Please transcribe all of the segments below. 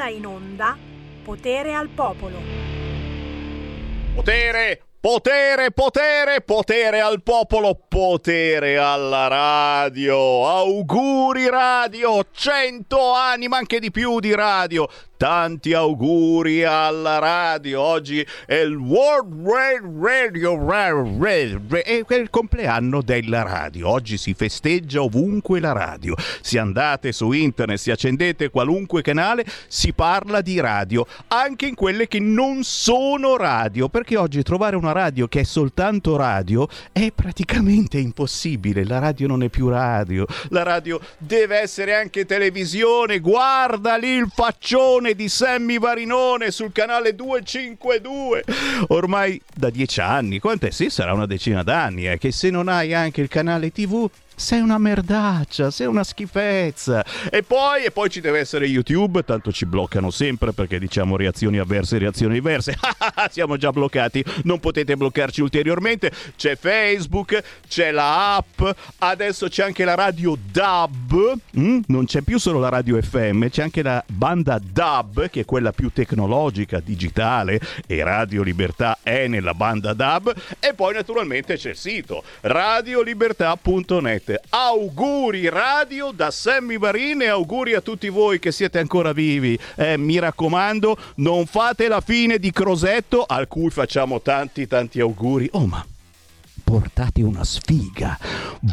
ora in onda Potere al Popolo. Potere! Potere, potere, potere al popolo, potere alla radio. Auguri radio, cento anni, ma anche di più di radio. Tanti auguri alla radio. Oggi è il World Radio, è il compleanno della radio. Oggi si festeggia ovunque la radio. Se andate su internet, se accendete qualunque canale, si parla di radio, anche in quelle che non sono radio, perché oggi trovare una radio che è soltanto radio è praticamente impossibile. La radio non è più radio. La radio deve essere anche televisione. Guarda lì il faccione di Sammy Varinone sul canale 252. Ormai da dieci anni, quant'è? Sì, sarà una decina d'anni, eh, che se non hai anche il canale TV sei una merdaccia, sei una schifezza. E poi, e poi ci deve essere YouTube, tanto ci bloccano sempre perché diciamo reazioni avverse, reazioni diverse. Siamo già bloccati, non potete bloccarci ulteriormente. C'è Facebook, c'è la app, adesso c'è anche la radio DAB, mm? non c'è più solo la radio FM, c'è anche la banda DAB, che è quella più tecnologica, digitale, e Radio Libertà è nella banda DAB. E poi naturalmente c'è il sito radiolibertà.net Auguri radio da Sammy Varin auguri a tutti voi che siete ancora vivi. Eh, mi raccomando, non fate la fine di Crosetto, al cui facciamo tanti tanti auguri. Oh, ma portate una sfiga.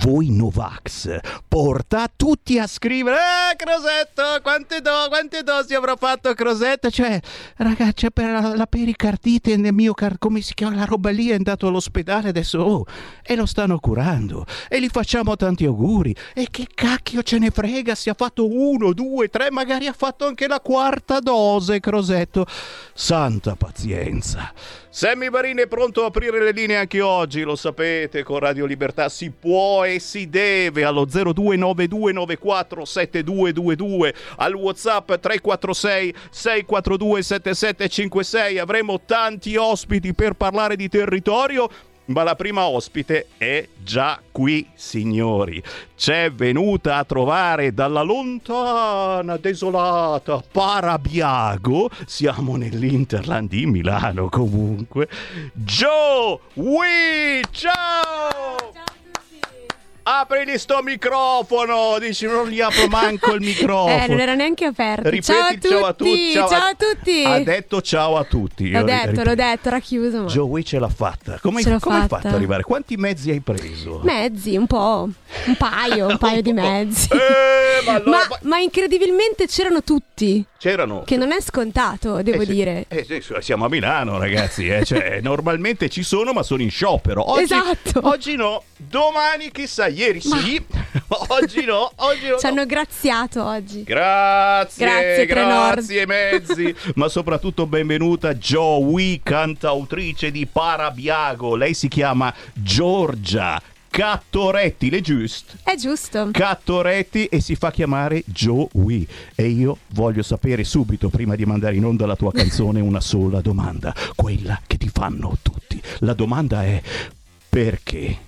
Voi Novax, porta tutti a scrivere, eh, Crosetto, quante, do- quante dosi avrò fatto Crosetto? Cioè, ragazzi, per la, la pericardite nel mio car- come si chiama la roba lì, è andato all'ospedale adesso, oh, e lo stanno curando. E gli facciamo tanti auguri. E che cacchio ce ne frega se ha fatto uno, due, tre, magari ha fatto anche la quarta dose, Crosetto. Santa pazienza. Sammy Barini è pronto a aprire le linee anche oggi, lo sapete, con Radio Libertà si può e si deve allo 0292947222, al WhatsApp 346 642 7756. Avremo tanti ospiti per parlare di territorio ma la prima ospite è già qui, signori. C'è venuta a trovare dalla lontana, desolata Parabiago, siamo nell'Interland di Milano comunque, Joe Wee! Ciao! Ciao! Aprili sto microfono! Dici, non gli apro manco il microfono. Eh, non era neanche aperto. Ripeti ciao a tutti! Ciao a tutti! Ciao, ciao a tutti! Ha detto ciao a tutti. L'ho detto, ripeto. l'ho detto, era chiuso. Ma... Joey ce l'ha fatta. Come, ce l'ho come fatta. hai fatto ad arrivare? Quanti mezzi hai preso? Mezzi, un po'. Un paio, un paio di mezzi. Eh, ma, allora... ma, ma, incredibilmente c'erano tutti. C'erano. Che non è scontato, devo eh, dire. Eh, siamo a Milano, ragazzi. Eh. Cioè, normalmente ci sono, ma sono in sciopero. Oggi, esatto. Oggi no, domani chissà, ieri ma... sì. oggi no, oggi no. Ci hanno graziato oggi. Grazie, grazie, grazie mezzi. Ma soprattutto benvenuta Joey, cantautrice di Parabiago. Lei si chiama Giorgia Cattoretti, le giusto? È giusto. Cattoretti e si fa chiamare Joey. E io voglio sapere subito, prima di mandare in onda la tua canzone, una sola domanda. Quella che ti fanno tutti. La domanda è perché?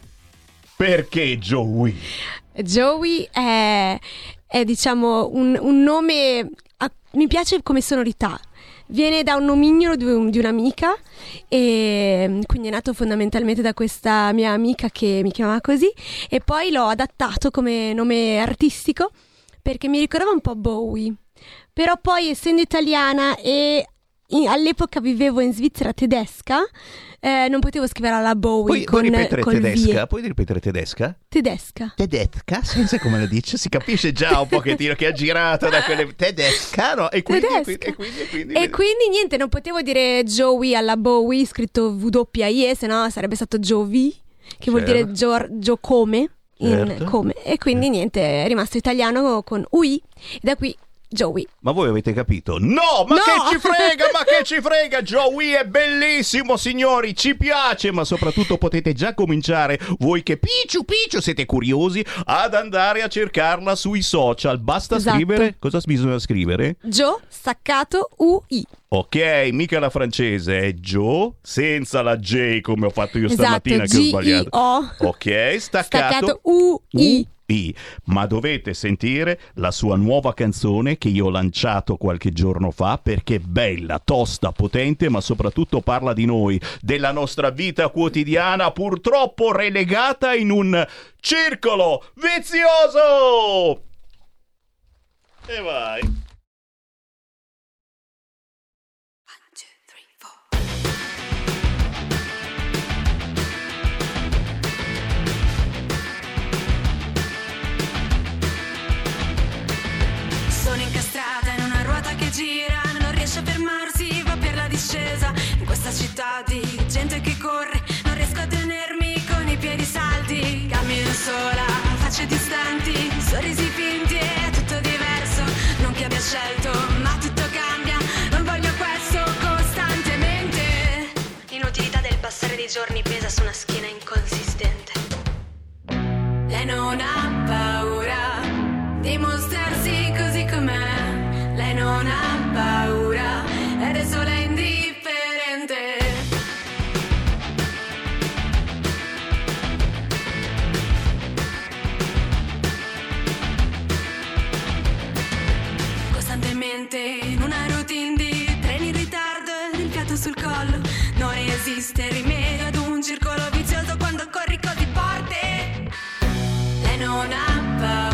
Perché Joey? Joey è, è diciamo, un, un nome... A, mi piace come sonorità. Viene da un nomignolo di, un, di, un'amica e quindi è nato fondamentalmente da questa mia amica che mi chiamava così e poi l'ho adattato come nome artistico perché mi ricordava un po' Bowie. Però poi essendo italiana e all'epoca vivevo in Svizzera tedesca, eh, non potevo scrivere alla Bowie puoi, con puoi ripetere tedesca? Vie. Puoi ripetere tedesca? Tedesca. Tedesca? Senza come la dice, si capisce già un pochettino che ha girato da quelle tedesca, no? E quindi, e quindi, e quindi, e quindi, e quindi niente, non potevo dire Joey alla Bowie scritto W-I-E, se no sarebbe stato Jovi, che certo. vuol dire Gio, Gio come. Certo. come. E quindi niente, è rimasto italiano con UI. E da qui Joey. Ma voi avete capito? No, ma no! che ci frega, ma che ci frega? Joey è bellissimo, signori, ci piace, ma soprattutto potete già cominciare, voi che picciu picciu siete curiosi, ad andare a cercarla sui social. Basta esatto. scrivere, cosa bisogna scrivere? Joe staccato UI. Ok, mica la francese, è Joe senza la J come ho fatto io esatto, stamattina G-I-O. che ho sbagliato. Ok, staccato, staccato UI. I, ma dovete sentire la sua nuova canzone che io ho lanciato qualche giorno fa perché è bella, tosta, potente, ma soprattutto parla di noi, della nostra vita quotidiana, purtroppo relegata in un circolo vizioso. E vai. Questa città di gente che corre, non riesco a tenermi con i piedi salti. Cammino sola, facce distanti, sorrisi finti, è tutto diverso. Non che abbia scelto, ma tutto cambia. Non voglio questo costantemente. L'inutilità del passare dei giorni pesa su una schiena inconsistente. Lei non ha paura di mostrarsi così com'è non ha paura ed è sola Costantemente in una routine di treni in ritardo il fiato sul collo, non esiste rimedio ad un circolo vizioso quando corri così forte. Lei non ha paura.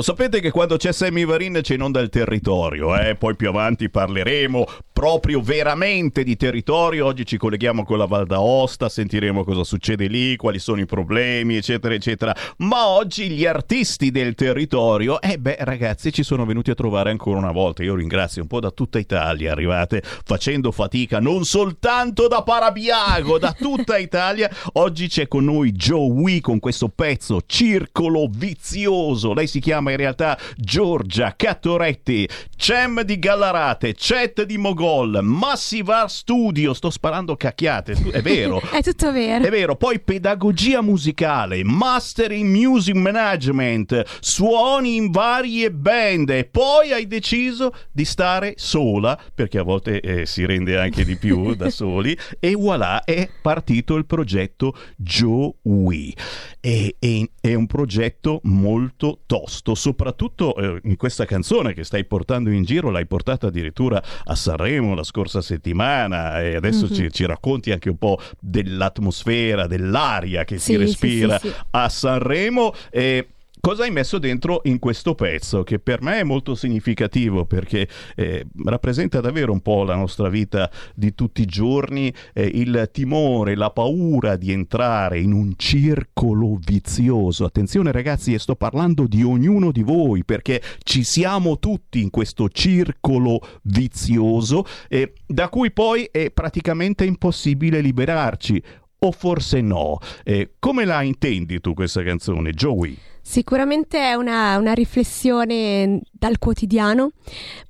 Lo sapete che quando c'è Sammy Varin c'è in onda il territorio, eh? poi più avanti parleremo proprio veramente di territorio. Oggi ci colleghiamo con la Val d'Aosta, sentiremo cosa succede lì, quali sono i problemi, eccetera, eccetera. Ma oggi gli artisti del territorio, eh beh, ragazzi, ci sono venuti a trovare ancora una volta. Io ringrazio un po' da tutta Italia, arrivate facendo fatica, non soltanto da Parabiago, da tutta Italia. Oggi c'è con noi Joe Wee con questo pezzo Circolo Vizioso. Lei si chiama in realtà Giorgia Cattoretti, Cem di Gallarate, Chet di Mogol, Massivar Studio, sto sparando cacchiate, è vero. è tutto vero. È vero, poi pedagogia musicale, mastering music management, suoni in varie band e poi hai deciso di stare sola, perché a volte eh, si rende anche di più da soli, e voilà, è partito il progetto Joe Wee. E, e, è un progetto molto tosto, soprattutto eh, in questa canzone che stai portando in giro, l'hai portata addirittura a Sanremo la scorsa settimana e adesso mm-hmm. ci, ci, racconti anche un po' dell'atmosfera, dell'aria che sì, si respira sì, sì, a Sanremo. E Cosa hai messo dentro in questo pezzo che per me è molto significativo perché eh, rappresenta davvero un po' la nostra vita di tutti i giorni, eh, il timore, la paura di entrare in un circolo vizioso. Attenzione ragazzi, sto parlando di ognuno di voi perché ci siamo tutti in questo circolo vizioso eh, da cui poi è praticamente impossibile liberarci. O forse no. Eh, come la intendi tu questa canzone, Joey? Sicuramente è una, una, riflessione dal quotidiano,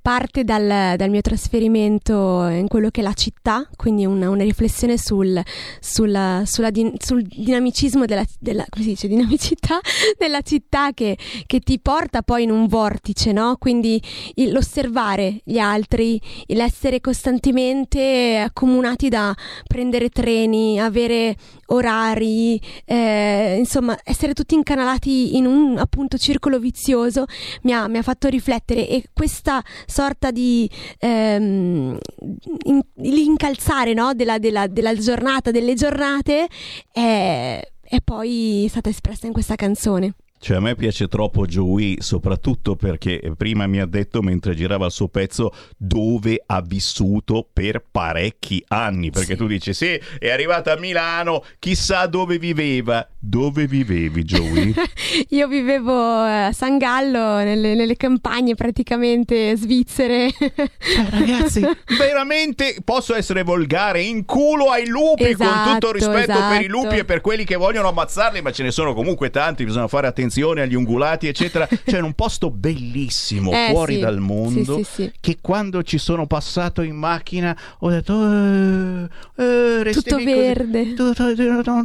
parte dal, dal, mio trasferimento in quello che è la città, quindi una, una riflessione sul, sulla, sulla din, sul dinamicismo della, della, dice, dinamicità della città che, che, ti porta poi in un vortice, no? quindi il, l'osservare gli altri, l'essere costantemente accomunati da prendere treni, avere orari, eh, insomma essere tutti incanalati in un appunto circolo vizioso mi ha, mi ha fatto riflettere e questa sorta di ehm, in, l'incalzare no? della, della, della, giornata, delle giornate è, è poi stata espressa in questa canzone. Cioè a me piace troppo Joey, soprattutto perché prima mi ha detto mentre girava il suo pezzo dove ha vissuto per parecchi anni, perché sì. tu dici sì, è arrivata a Milano, chissà dove viveva. Dove vivevi Joey? Io vivevo a San Gallo, nelle, nelle campagne praticamente svizzere. cioè, ragazzi, veramente posso essere volgare, in culo ai lupi, esatto, con tutto il rispetto esatto. per i lupi e per quelli che vogliono ammazzarli, ma ce ne sono comunque tanti, bisogna fare attenzione attenzione agli ungulati, eccetera. C'è un posto bellissimo eh, fuori sì. dal mondo sì, sì, che quando ci sono passato in macchina ho detto eh, eh, tutto verde. Tu, tu, tu, non,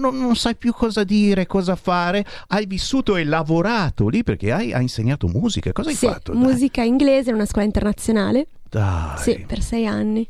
non, non, sai più cosa dire, cosa fare. Hai vissuto e lavorato lì perché hai, hai insegnato musica. Cosa hai fatto? Musica Dai. inglese in una scuola internazionale. Dai. Sì, per sei anni.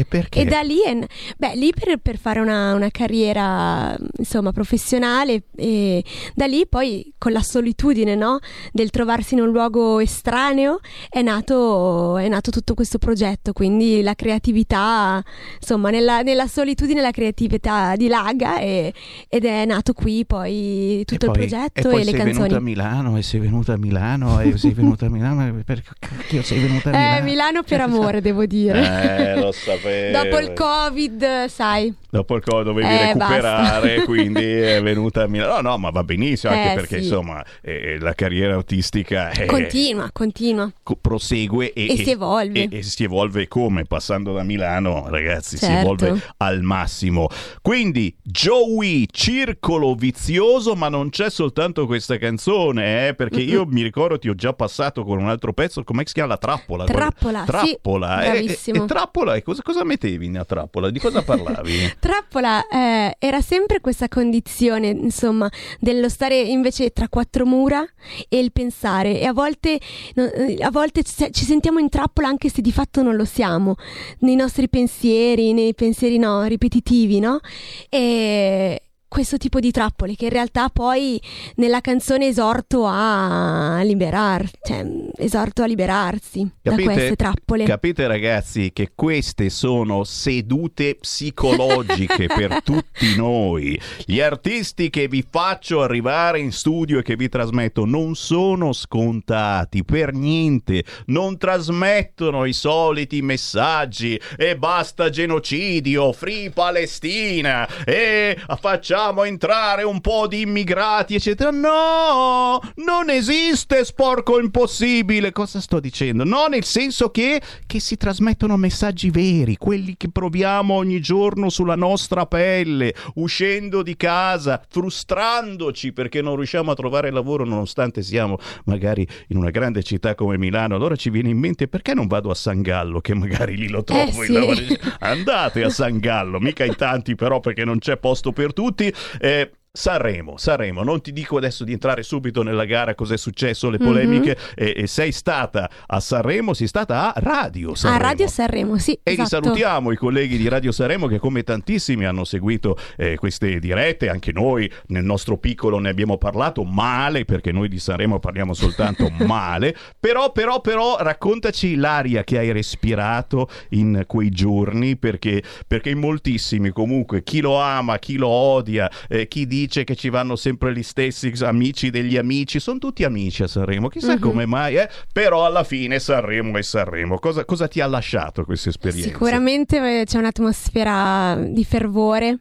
E perché? E da lì, è, beh, lì per, per fare una, una, carriera insomma professionale e da lì poi con la solitudine no? del trovarsi in un luogo estraneo è nato, è nato tutto questo progetto, quindi la creatività, insomma nella, nella solitudine la creatività dilaga e, ed è nato qui poi tutto poi, il progetto e, e le canzoni. sei venuta a Milano e sei venuta a Milano e sei venuta a Milano perché sei venuta a Milano? Eh, Milano per amore devo dire. Eh, lo sapevo. Dopo il Covid, sai. Dopo il Covid dovevi eh, recuperare, basta. quindi è venuta a Milano. No, no, ma va benissimo, anche eh, perché sì. insomma eh, la carriera autistica è, continua, continua. Co- prosegue e, e, si evolve. E, e, si evolve come? Passando da Milano, ragazzi, certo. si evolve al massimo. Quindi Joey, circolo vizioso, ma non c'è soltanto questa canzone, eh, perché io mi ricordo ti ho già passato con un altro pezzo, come si chiama? La trappola. Trappola, trappola. Sì, eh. E, trappola, e cosa, cosa mettevi in trappola? Di cosa parlavi? trappola eh, era sempre questa condizione, insomma, dello stare invece tra quattro mura e il pensare. E a volte, eh, a volte ci sentiamo in trappola anche se di fatto non lo siamo, nei nostri pensieri, nei pensieri no, ripetitivi, no? E, questo tipo di trappole che in realtà poi nella canzone esorto a liberarsi, cioè esorto a liberarsi capite, da queste trappole. Capite ragazzi che queste sono sedute psicologiche per tutti noi. Gli artisti che vi faccio arrivare in studio e che vi trasmetto non sono scontati per niente, non trasmettono i soliti messaggi e basta genocidio, free Palestina e facciamo facciamo entrare un po' di immigrati, eccetera. No, non esiste sporco impossibile. Cosa sto dicendo? No, nel senso che, che si trasmettono messaggi veri, quelli che proviamo ogni giorno sulla nostra pelle, uscendo di casa, frustrandoci perché non riusciamo a trovare lavoro nonostante siamo magari in una grande città come Milano. Allora ci viene in mente perché non vado a San Gallo che magari lì lo trovo. Eh, sì. Andate a San Gallo, mica in tanti però perché non c'è posto per tutti. Eh, Sanremo, Sanremo, non ti dico adesso di entrare subito nella gara, cos'è successo, le polemiche, mm-hmm. e, e, sei stata a Sanremo, sei stata a Radio Sanremo. A Radio Sanremo, sì. E esatto. li salutiamo i colleghi di Radio Sanremo che come tantissimi hanno seguito eh, queste dirette, anche noi nel nostro piccolo ne abbiamo parlato male, perché noi di Sanremo parliamo soltanto male, però, però, però raccontaci l'aria che hai respirato in quei giorni, perché, perché in moltissimi comunque, chi lo ama, chi lo odia, eh, chi dice dice che ci vanno sempre gli stessi amici degli amici, sono tutti amici a Sanremo, chissà mm-hmm. come mai, eh? però alla fine Sanremo è Sanremo. Cosa, cosa ti ha lasciato questa esperienza? Sicuramente eh, c'è un'atmosfera di fervore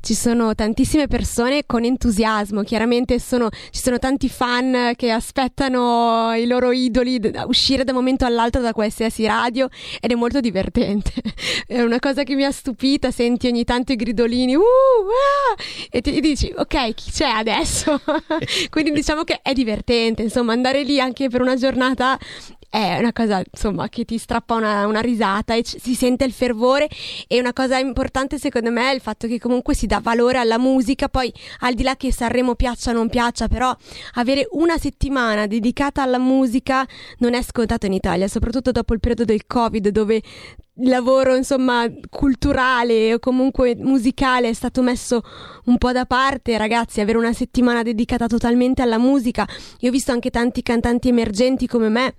ci sono tantissime persone con entusiasmo, chiaramente sono, ci sono tanti fan che aspettano i loro idoli d- uscire da un momento all'altro da qualsiasi radio ed è molto divertente. è una cosa che mi ha stupita, senti ogni tanto i gridolini uh, ah, e ti dici ok chi c'è adesso? Quindi diciamo che è divertente, insomma andare lì anche per una giornata è una cosa insomma che ti strappa una, una risata e c- si sente il fervore. E una cosa importante secondo me è il fatto che comunque si dà valore alla musica. Poi al di là che Sanremo piaccia o non piaccia però avere una settimana dedicata alla musica non è scontato in Italia soprattutto dopo il periodo del covid dove il lavoro insomma culturale o comunque musicale è stato messo un po' da parte. Ragazzi avere una settimana dedicata totalmente alla musica. Io ho visto anche tanti cantanti emergenti come me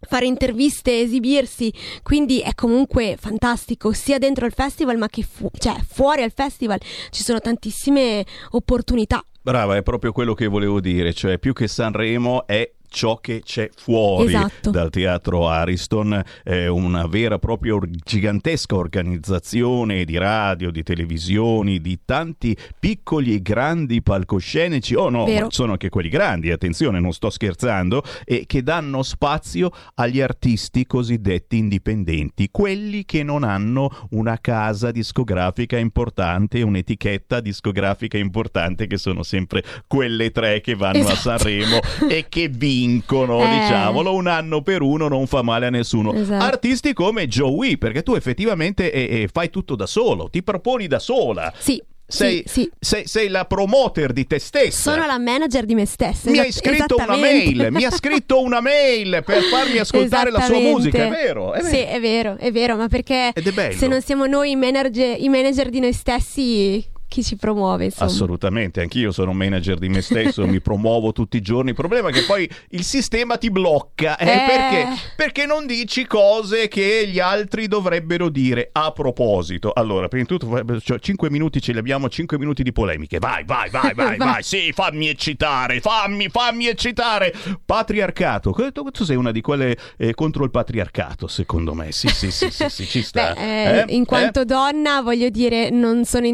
fare interviste, esibirsi, quindi è comunque fantastico sia dentro il festival ma che fu- cioè, fuori al festival ci sono tantissime opportunità. Brava, è proprio quello che volevo dire, cioè più che Sanremo è ciò che c'è fuori Esatto. dal teatro Ariston, è una vera e propria or- gigantesca organizzazione di radio, di televisioni, di tanti piccoli e grandi palcoscenici, oh no, sono anche quelli grandi, attenzione, non sto scherzando, e che danno spazio agli artisti cosiddetti indipendenti, quelli che non hanno una casa discografica importante, un'etichetta discografica importante, che sono sempre quelle tre che vanno a Esatto. Sanremo e che vincono, Eh. diciamolo, un anno per uno non fa male a nessuno. Esatto. Artisti come Joey, perché tu effettivamente eh, eh, fai tutto da solo, ti proponi da sola. Sì, Sei, sì, sì. sei- sei la promoter di te stessa. Sono la manager di me stessa. Mi ha esat- scritto una mail, mi ha scritto una mail per farmi ascoltare la sua musica, è vero? È Sì, vero. è vero, è vero, ma perché se non siamo noi i manager, i manager di noi stessi, chi ci promuove? Insomma. Assolutamente, anch'io sono un manager di me stesso, mi promuovo tutti i giorni. Il problema è che poi il sistema ti blocca. eh, Eh. Perché? Perché non dici cose che gli altri dovrebbero dire. A proposito, allora, prima di tutto, cioè, 5 minuti ce li abbiamo, 5 minuti di polemiche. Vai, vai, vai, vai, Vai. vai. Sì, fammi eccitare, fammi, fammi eccitare. Patriarcato. Tu, sei una di quelle eh, contro il patriarcato, secondo me. Sì, sì, sì, sì, sì, ci sta. Beh, eh, in quanto Eh? donna, voglio dire, non sono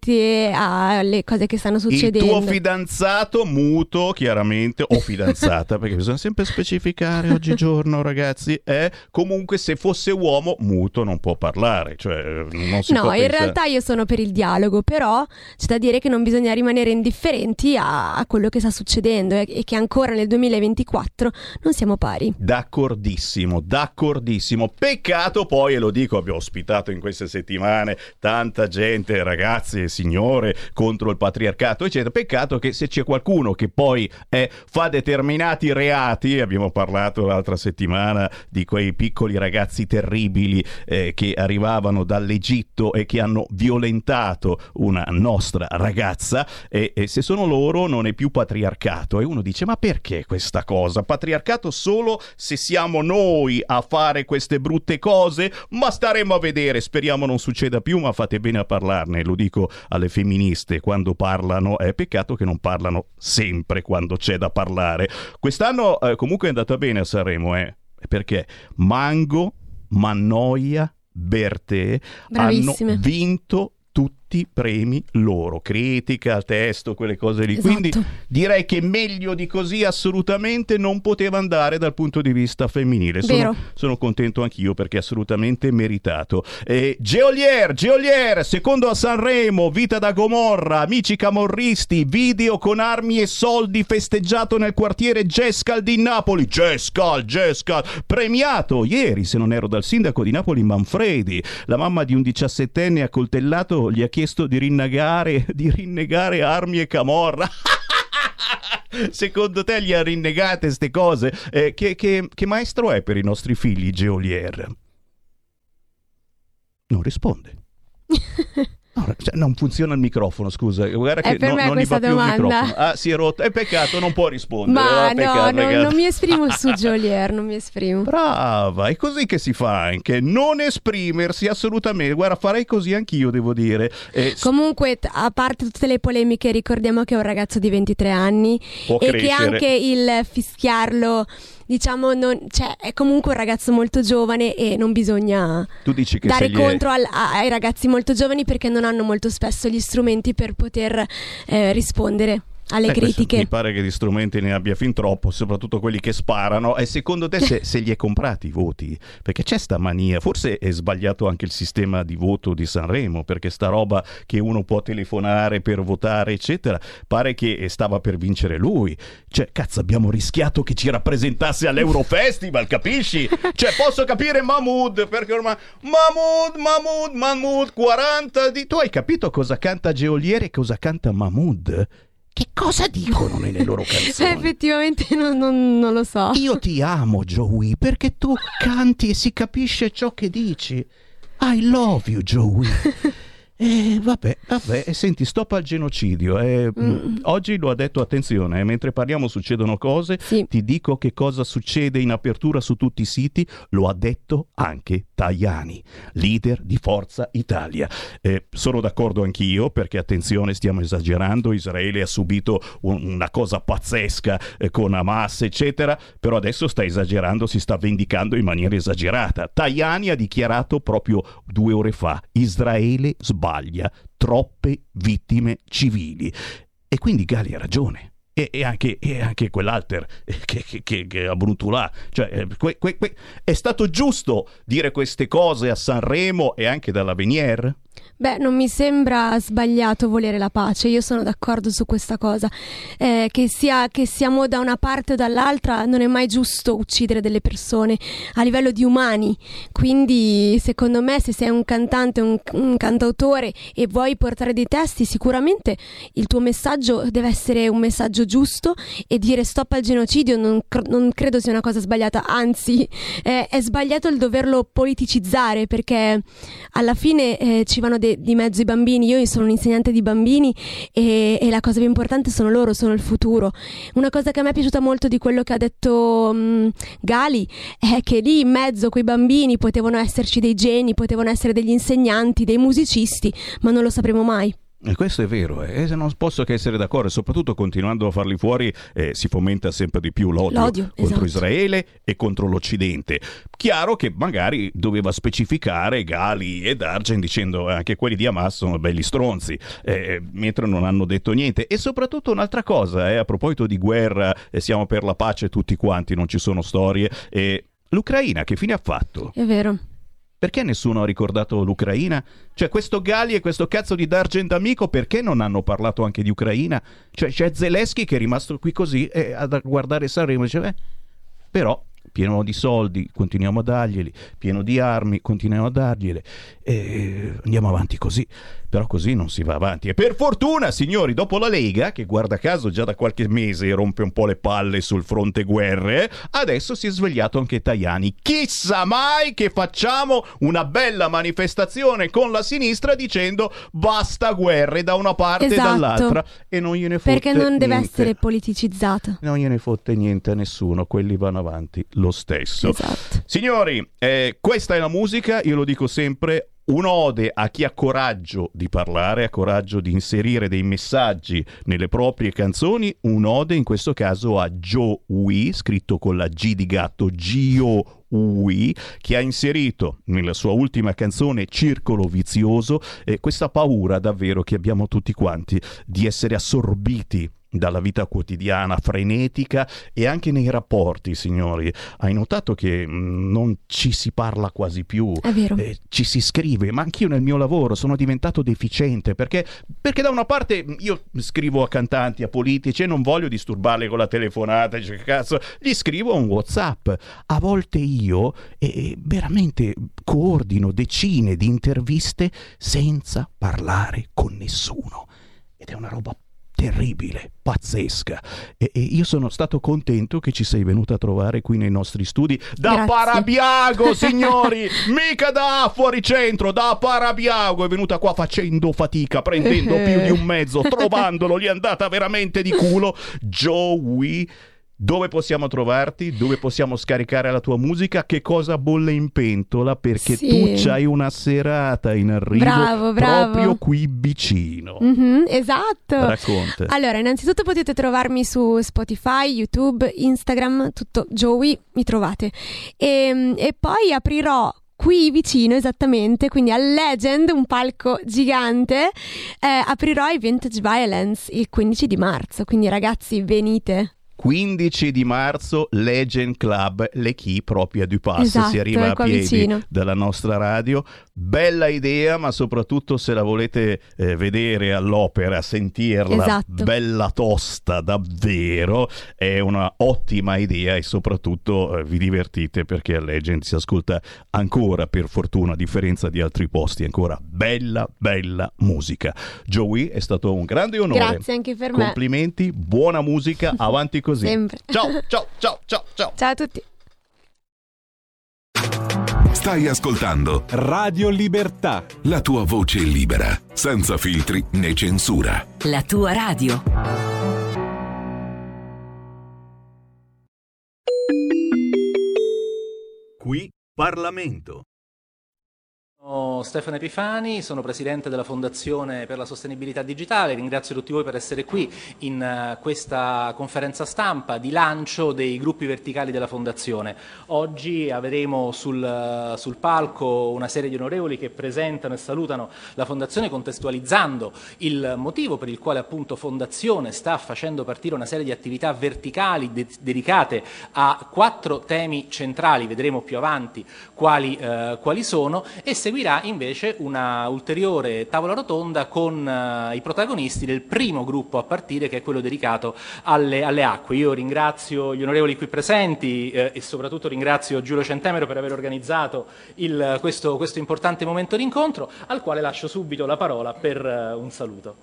indifferenti alle cose che stanno Il succedendo. tuo fidanzato muto, chiaramente, o fidanzata, perché bisogna sempre specificare oggigiorno, ragazzi. È comunque se fosse uomo, muto non può parlare, cioè non si No, può in pensare- realtà io sono per il dialogo, però c'è da dire che non bisogna rimanere indifferenti a, a quello che sta succedendo e, e che ancora nel 2024 non siamo pari. D'accordissimo, d'accordissimo. Peccato poi, e lo dico, abbiamo ospitato in queste settimane tanta gente, ragazzi signore, contro il patriarcato, eccetera. Peccato che se c'è qualcuno che poi eh, fa determinati reati, abbiamo parlato l'altra settimana di quei piccoli ragazzi terribili eh, che arrivavano dall'Egitto e che hanno violentato una nostra ragazza, e, e se sono loro non è più patriarcato. E uno dice, ma perché questa cosa? Patriarcato solo se siamo noi a fare queste brutte cose? Ma staremo a vedere, speriamo non succeda più, ma fate bene a parlarne, lo dico alle femministe quando parlano, è peccato che non parlano sempre quando c'è da parlare. Quest'anno eh, comunque è andata bene a Sanremo, eh? perché Mango, Mannoia, Bertè hanno Bravissime. vinto tutti premi loro, critica, testo, quelle cose lì. Esatto. Quindi direi che meglio di così assolutamente non poteva andare dal punto di vista femminile. Sono, sono contento anch'io perché è assolutamente meritato. Eh, Geolier, Geolier, secondo a Sanremo, Vita da Gomorra, amici camorristi, video con armi e soldi festeggiato nel quartiere Gescal di Napoli. Gescal, Gescal, premiato ieri, se non ero dal sindaco di Napoli Manfredi. La mamma di un diciassettenne accoltellato gli ha chiesto di rinnegare, di rinnegare armi e camorra. Secondo te gli ha rinnegate queste cose? Eh, che, che- che maestro è per i nostri figli Geolier? Non risponde. No, cioè, non funziona il microfono, scusa. Guarda che per no- me non gli va questa più il domanda. microfono. Ah, si è rotto. È peccato, non può rispondere. Ma Ah, no, peccato, no, peccato. non mi esprimo su Jolier, non mi esprimo. Brava, è così che si fa anche. Non esprimersi assolutamente. Guarda, farei così anch'io, devo dire. Eh, Comunque, a parte tutte le polemiche, ricordiamo che è un ragazzo di 23 anni e che crescere. anche il fischiarlo diciamo, non, cioè, è comunque un ragazzo molto giovane e non bisogna dare gli è- contro al- ai ragazzi molto giovani perché non hanno molto spesso gli strumenti per poter eh, rispondere alle Eh, questo critiche. Mi pare che di strumenti ne abbia fin troppo, soprattutto quelli che sparano. E secondo te se, se li hai comprati i voti? Perché c'è sta mania, forse è sbagliato anche il sistema di voto di Sanremo, perché sta roba che uno può telefonare per votare, eccetera, pare che stava per vincere lui. Cioè, cazzo, abbiamo rischiato che ci rappresentasse all'Eurofestival, capisci? Cioè, posso capire Mahmood, perché ormai... Mahmood, Mahmood, Mahmood, 40 di... Tu hai capito cosa canta Geoliere e cosa canta Mahmood? Che cosa dicono nelle loro canzoni? effettivamente non, non- non lo so. Io ti amo, Joey, perché tu canti e si capisce ciò che dici. I love you, Joey. Eh, vabbè, vabbè, e senti, stop al genocidio. eh, Mm. Oggi lo ha detto, attenzione, eh, mentre parliamo succedono cose, Sì. ti dico che cosa succede in apertura su tutti i siti, lo ha detto anche Tajani, leader di Forza Italia. Eh, sono d'accordo anch'io perché attenzione, stiamo esagerando, Israele ha subito un- una cosa pazzesca eh, con Hamas, eccetera, però adesso sta esagerando, si sta vendicando in maniera esagerata. Tajani ha dichiarato proprio due ore fa, Israele sbaglia, troppe vittime civili. E quindi Gali ha ragione. E, e anche, e anche quell'alter eh, che, che, che, che a Brutulà. Cioè, eh, que- que- que- è stato giusto dire queste cose a Sanremo e anche dalla Venier? Beh, non mi sembra sbagliato volere la pace, io sono d'accordo su questa cosa. Eh, che, sia, che siamo da una parte o dall'altra, non è mai giusto uccidere delle persone a livello di umani. Quindi, secondo me, se sei un cantante, un, un cantautore e vuoi portare dei testi, sicuramente il tuo messaggio deve essere un messaggio giusto e dire stop al genocidio non, non credo sia una cosa sbagliata, anzi, eh, è sbagliato il doverlo politicizzare perché alla fine eh, ci vanno de- di mezzo i bambini. Io sono un insegnante di bambini e, e la cosa più importante sono loro, sono il futuro. Una cosa che a me è piaciuta molto di quello che ha detto mh, Gali è che lì in mezzo quei bambini potevano esserci dei geni, potevano essere degli insegnanti, dei musicisti, ma non lo sapremo mai. E questo è vero, eh, e non posso che essere d'accordo, e soprattutto continuando a farli fuori eh, si fomenta sempre di più l'odio, L'odio, contro esatto. Israele e contro l'Occidente. Chiaro che magari doveva specificare Gali ed Argen dicendo eh, anche quelli di Hamas sono belli stronzi, eh, mentre non hanno detto niente. E soprattutto un'altra cosa, eh, a proposito di guerra, eh, siamo per la pace tutti quanti, non ci sono storie. eh, L'Ucraina che fine ha fatto? È vero. Perché nessuno ha ricordato l'Ucraina? Cioè, questo Gali e questo cazzo di D'Argent amico, perché non hanno parlato anche di Ucraina? Cioè, c'è Zelensky che è rimasto qui così e a guardare Sanremo e dice, "Eh, però pieno di soldi, continuiamo a darglieli, pieno di armi, continuiamo a dargliele e andiamo avanti così. Però così non si va avanti. E per fortuna, signori, dopo la Lega, che guarda caso già da qualche mese rompe un po' le palle sul fronte guerre, adesso si è svegliato anche Tajani. Chissà mai che facciamo una bella manifestazione con la sinistra dicendo basta guerre da una parte e Esatto. dall'altra e non gliene fotte Perché non deve niente. essere politicizzata. Non gliene fotte niente a nessuno, quelli vanno avanti lo stesso. Esatto. Signori, eh, questa è la musica, io lo dico sempre. Un'ode a chi ha coraggio di parlare, ha coraggio di inserire dei messaggi nelle proprie canzoni. Un'ode in questo caso a Joe Wee, scritto con la G di gatto, Gio Wee, che ha inserito nella sua ultima canzone Circolo Vizioso eh, questa paura davvero che abbiamo tutti quanti di essere assorbiti dalla vita quotidiana frenetica e anche nei rapporti, signori. Hai notato che mh, non ci si parla quasi più, È vero. eh, ci si scrive, ma anch'io nel mio lavoro sono diventato deficiente perché, perché da una parte io scrivo a cantanti, a politici e non voglio disturbarli con la telefonata, che cazzo, gli scrivo un WhatsApp. A volte io eh, veramente coordino decine di interviste senza parlare con nessuno ed è una roba terribile, pazzesca. E, e io sono stato contento che ci sei venuta a trovare qui nei nostri studi da Grazie. Parabiago, signori, mica da fuori centro, da Parabiago. È venuta qua facendo fatica, prendendo più di un mezzo, trovandolo, gli è andata veramente di culo. Joey Dove possiamo trovarti? Dove possiamo scaricare la tua musica? Che cosa bolle in pentola? Perché Sì. tu c'hai una serata in arrivo Bravo, bravo. proprio qui vicino. Mhm, esatto. Racconta. Allora, innanzitutto potete trovarmi su Spotify, YouTube, Instagram, tutto Joey, mi trovate. E, e poi aprirò qui vicino esattamente, quindi al Legend, un palco gigante, eh, aprirò i Vintage Violence il 15 di marzo, quindi ragazzi venite. 15 di marzo Legend Club Le Chi proprio a Dupass Esatto, si arriva a qua piedi vicino. dalla nostra radio bella idea ma soprattutto se la volete eh, vedere all'opera sentirla Esatto. bella tosta davvero è una ottima idea e soprattutto eh, vi divertite perché a Legend si ascolta ancora per fortuna a differenza di altri posti ancora bella bella musica Joey è stato un grande onore Grazie anche per me. Complimenti, buona musica, avanti così. Sempre. Ciao, ciao, ciao, ciao, ciao. Ciao a tutti. Stai ascoltando Radio Libertà. la tua voce libera, senza filtri né censura. La tua radio. Qui Parlamento. Sono Stefano Epifani, sono presidente della Fondazione per la Sostenibilità Digitale. Ringrazio tutti voi per essere qui in eh, questa conferenza stampa di lancio dei gruppi verticali della Fondazione. Oggi avremo sul, eh, sul palco una serie di onorevoli che presentano e salutano la Fondazione contestualizzando il motivo per il quale appunto Fondazione sta facendo partire una serie di attività verticali de- dedicate a quattro temi centrali, vedremo più avanti quali, eh, quali sono, e seguirà invece una ulteriore tavola rotonda con eh, i protagonisti del primo gruppo a partire, che è quello dedicato alle, alle acque. Io ringrazio gli onorevoli qui presenti eh, e soprattutto ringrazio Giulio Centemero per aver organizzato il- questo, questo importante momento d'incontro, al quale lascio subito la parola per eh, un saluto.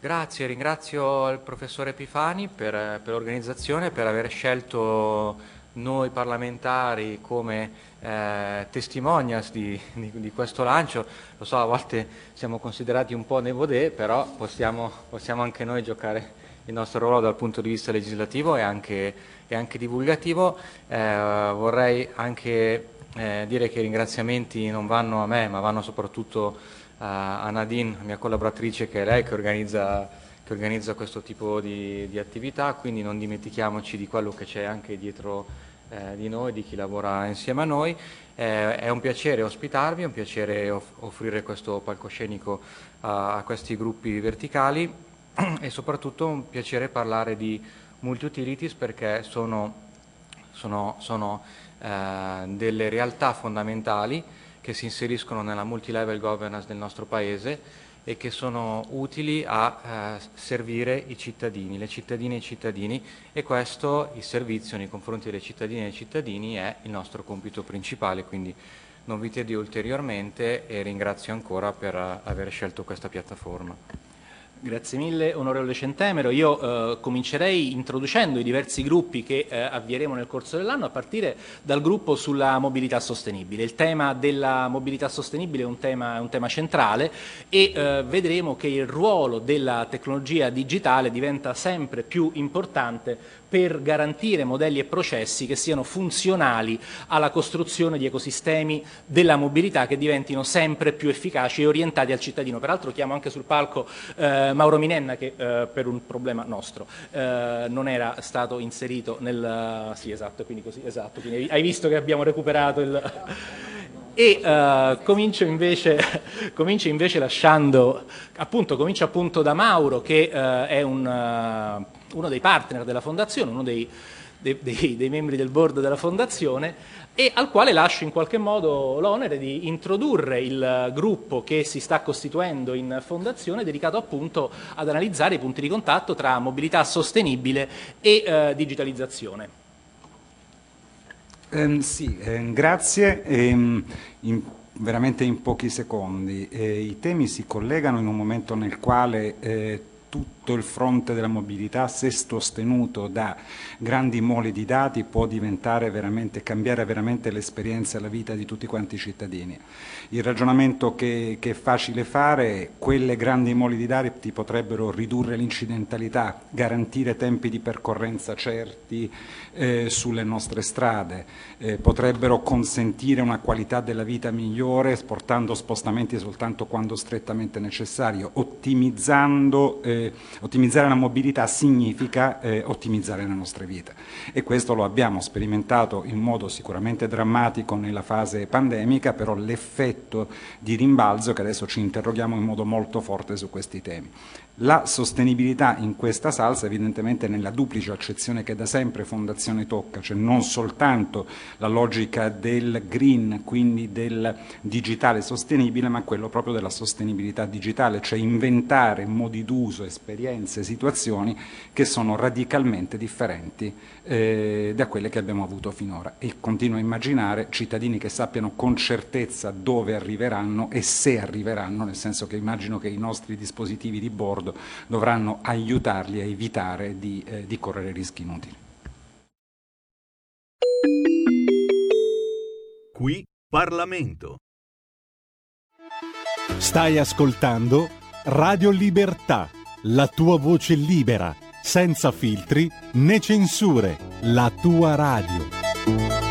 Grazie, ringrazio il professore Epifani per, per l'organizzazione, per aver scelto noi parlamentari come eh, testimonials di, di- di questo lancio. Lo so, a volte siamo considerati un po' nei vodè, però possiamo, possiamo anche noi giocare il nostro ruolo dal punto di vista legislativo e anche, e anche divulgativo. Eh, vorrei anche eh, dire che i ringraziamenti non vanno a me, ma vanno soprattutto a a Nadine, mia collaboratrice, che è lei che organizza, che organizza questo tipo di, di attività, quindi non dimentichiamoci di quello che c'è anche dietro eh, di noi, di chi lavora insieme a noi. Eh, è un piacere ospitarvi, è un piacere off- offrire questo palcoscenico a, a questi gruppi verticali e soprattutto un piacere parlare di multi-utilities perché sono sono, sono, eh, delle realtà fondamentali che si inseriscono nella multilevel governance del nostro Paese e che sono utili a eh, servire i cittadini, le cittadine e i cittadini e questo, il servizio nei confronti delle cittadine e dei cittadini è il nostro compito principale, quindi non vi tedio ulteriormente e ringrazio ancora per eh, aver scelto questa piattaforma. Grazie mille onorevole Centemero. Io eh, comincerei introducendo i diversi gruppi che eh, avvieremo nel corso dell'anno a partire dal gruppo sulla mobilità sostenibile. Il tema della mobilità sostenibile è un tema, è un tema centrale e eh, vedremo che il ruolo della tecnologia digitale diventa sempre più importante per garantire modelli e processi che siano funzionali alla costruzione di ecosistemi della mobilità che diventino sempre più efficaci e orientati al cittadino. Peraltro chiamo anche sul palco eh, Mauro Minenna che eh, per un problema nostro eh, non era stato inserito nel... Sì, esatto, quindi così, esatto, quindi hai visto che abbiamo recuperato il... E eh, comincio, invece, comincio invece lasciando, appunto, comincio appunto da Mauro che eh, è un, eh, uno dei partner della fondazione, uno dei, dei- dei- dei membri del board della fondazione e al quale lascio in qualche modo l'onere di introdurre il gruppo che si sta costituendo in fondazione dedicato appunto ad analizzare i punti di contatto tra mobilità sostenibile e eh, digitalizzazione. Ehm, sì, ehm, grazie. Ehm, in- veramente in pochi secondi. Eh, I temi si collegano in un momento nel quale eh, tutto il fronte della mobilità, se sostenuto da grandi mole di dati, può diventare veramente, cambiare veramente l'esperienza e la vita di tutti quanti i cittadini. Il ragionamento che, che è facile fare, quelle grandi mole di dati potrebbero ridurre l'incidentalità, garantire tempi di percorrenza certi eh, sulle nostre strade, eh, potrebbero consentire una qualità della vita migliore portando spostamenti soltanto quando strettamente necessario, ottimizzando, eh, ottimizzare la mobilità significa eh, ottimizzare le nostre vite. E questo lo abbiamo sperimentato in modo sicuramente drammatico nella fase pandemica, però l'effetto di rimbalzo che adesso ci interroghiamo in modo molto forte su questi temi. La sostenibilità in questa salsa evidentemente nella duplice accezione che da sempre Fondazione tocca, cioè non soltanto la logica del green, quindi del digitale sostenibile, ma quello proprio della sostenibilità digitale, cioè inventare modi d'uso, esperienze, situazioni che sono radicalmente differenti eh, da quelle che abbiamo avuto finora. E continuo a immaginare cittadini che sappiano con certezza dove arriveranno e se arriveranno, nel senso che immagino che i nostri dispositivi di bordo dovranno aiutarli a evitare di, eh, di correre rischi inutili. Qui Parlamento. Stai ascoltando Radio Libertà, la tua voce libera, senza filtri né censure, la tua radio.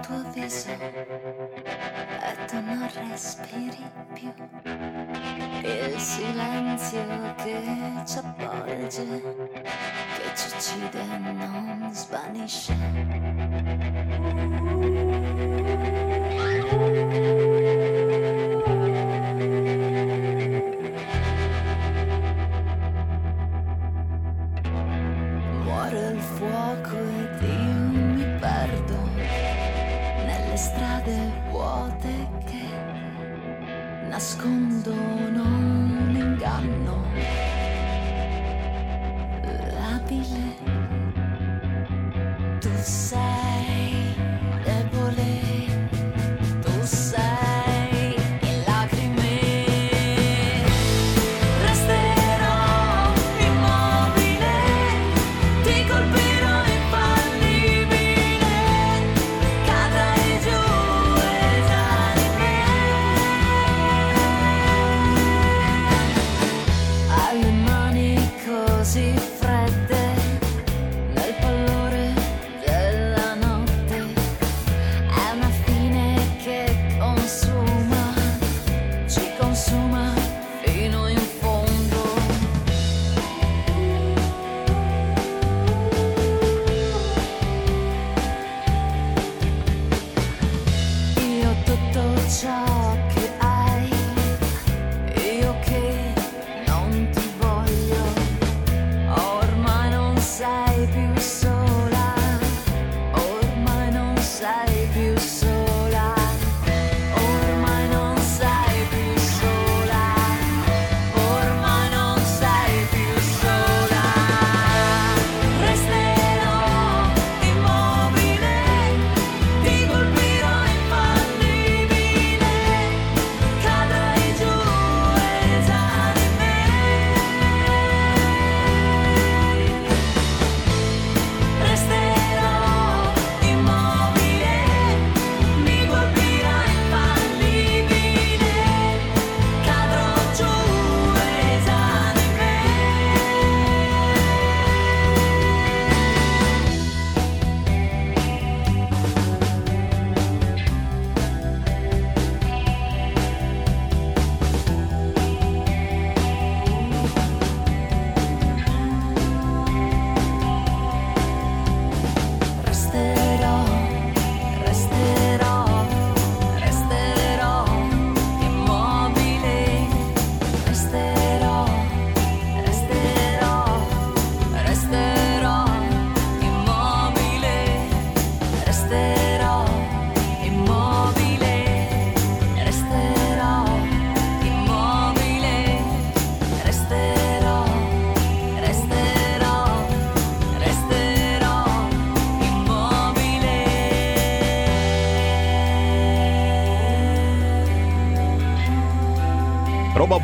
Tuo viso e tu non respiri più. Il silenzio che ci avvolge, che ci uccide non svanisce. Nascondono un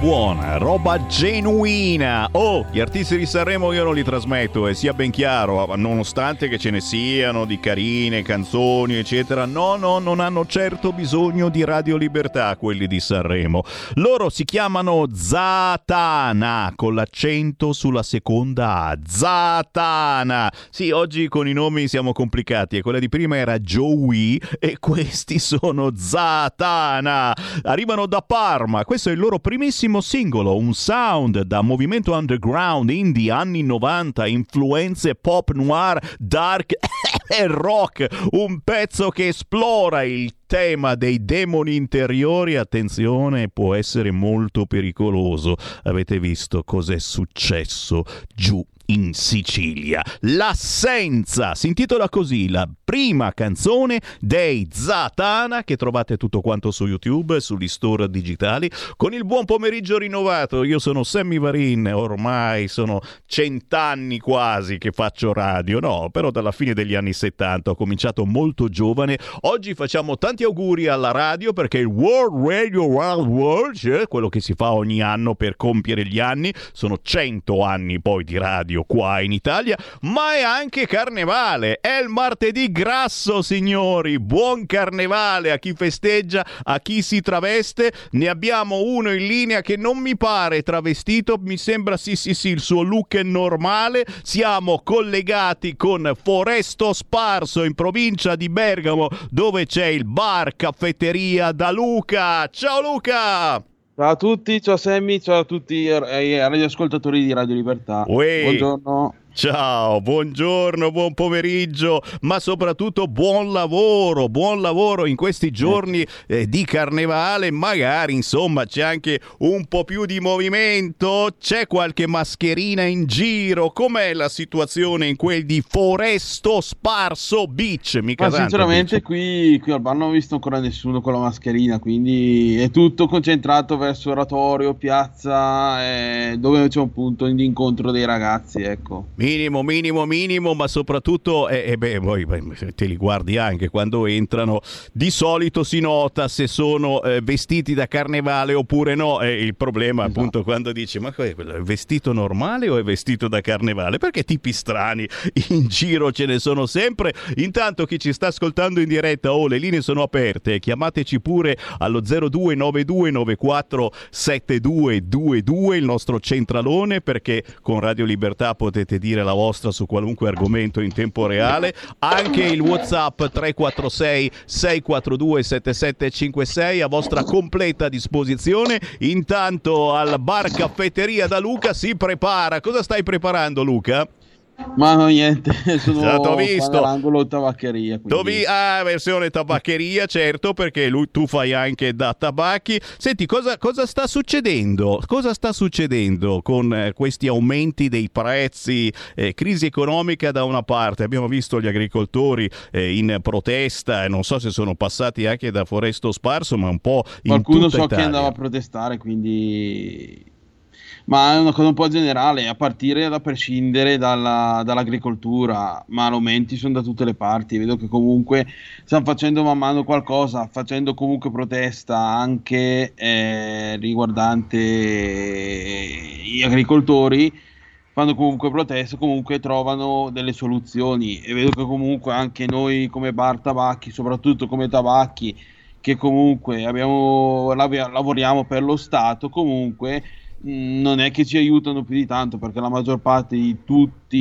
Roba buona, roba genuina. Oh, gli artisti di Sanremo io non li trasmetto, e sia ben chiaro, nonostante che ce ne siano di carine canzoni, eccetera. No, no, non hanno certo bisogno di Radio Libertà quelli di Sanremo. Loro si chiamano Zatana, con l'accento sulla seconda A. Zatana. Sì, oggi con i nomi siamo complicati e quella di prima era Joey e questi sono Zatana. Arrivano da Parma, questo è il loro primissimo singolo, un sound da movimento underground indie anni 90, influenze pop noir, dark e rock, un pezzo che esplora il tema dei demoni interiori, attenzione, può essere molto pericoloso. Avete visto cos'è successo giù in Sicilia. L'assenza si intitola così la prima canzone dei Zatana che trovate tutto quanto su YouTube, sugli store digitali. Con il buon pomeriggio rinnovato, io sono Sammy Varin, ormai sono cent'anni quasi che faccio radio, no, però dalla fine degli anni 70 ho cominciato molto giovane. Oggi facciamo tanti auguri alla radio perché il World Radio Wild World, cioè quello che si fa ogni anno per compiere gli anni, sono 100 anni poi di radio qua in Italia, ma è anche carnevale. È il martedì grasso, signori. Buon carnevale a chi festeggia, a chi si traveste. Ne abbiamo uno in linea che non mi pare travestito, mi sembra sì sì sì, il suo look è normale. Siamo collegati con Foresto Sparso in provincia di Bergamo, dove c'è il bar caffetteria da Luca. Ciao Luca! Ciao a tutti, ciao Sammy, ciao a tutti i radioascoltatori di Radio Libertà. Uè. Buongiorno. Ciao, buongiorno, buon pomeriggio, ma soprattutto buon lavoro, buon lavoro in questi giorni eh, di carnevale, magari insomma c'è anche un po' più di movimento, c'è qualche mascherina in giro, com'è la situazione in quel di Foresto Sparso Beach? Mica Ma tanto, sinceramente qui, qui al bar non ho visto ancora nessuno con la mascherina, quindi è tutto concentrato verso oratorio, piazza, eh, dove c'è un punto di incontro dei ragazzi, ecco. Minimo, minimo, minimo, ma soprattutto, eh, eh, beh, poi te li guardi anche quando entrano, di solito si nota se sono eh, vestiti da carnevale oppure no. E il problema appunto quando dici, ma è è vestito normale o è vestito da carnevale? Perché tipi strani in giro ce ne sono sempre. Intanto chi ci sta ascoltando in diretta, oh, le linee sono aperte, chiamateci pure allo 0292947222, il nostro centralone, perché con Radio Libertà potete dire la vostra su qualunque argomento in tempo reale. Anche il WhatsApp 346 642 7756 a vostra completa disposizione. Intanto al bar caffetteria da Luca si prepara. Cosa stai preparando Luca? Ma no, niente, sono t'ho qua visto. nell'angolo tabaccheria. quindi- ah, versione tabaccheria, certo, perché lui, tu fai anche da tabacchi. Senti, cosa, cosa sta succedendo? Cosa sta succedendo con eh, questi aumenti dei prezzi, eh, crisi economica da una parte? Abbiamo visto gli agricoltori eh, in protesta, non so se sono passati anche da Foresto Sparso, ma un po' in Qualcuno so Italia. che andava a protestare, quindi... Ma è una cosa un po' generale, a partire da prescindere dalla- dall'agricoltura, ma aumenti sono da tutte le parti. Vedo che comunque stanno facendo man mano qualcosa, facendo comunque protesta anche eh, riguardante gli agricoltori. Fanno comunque proteste, comunque trovano delle soluzioni e vedo che comunque anche noi come bar tabacchi, soprattutto come tabacchi, che comunque abbiamo, lav- lavoriamo per lo Stato, comunque non è che ci aiutano più di tanto perché la maggior parte di tutti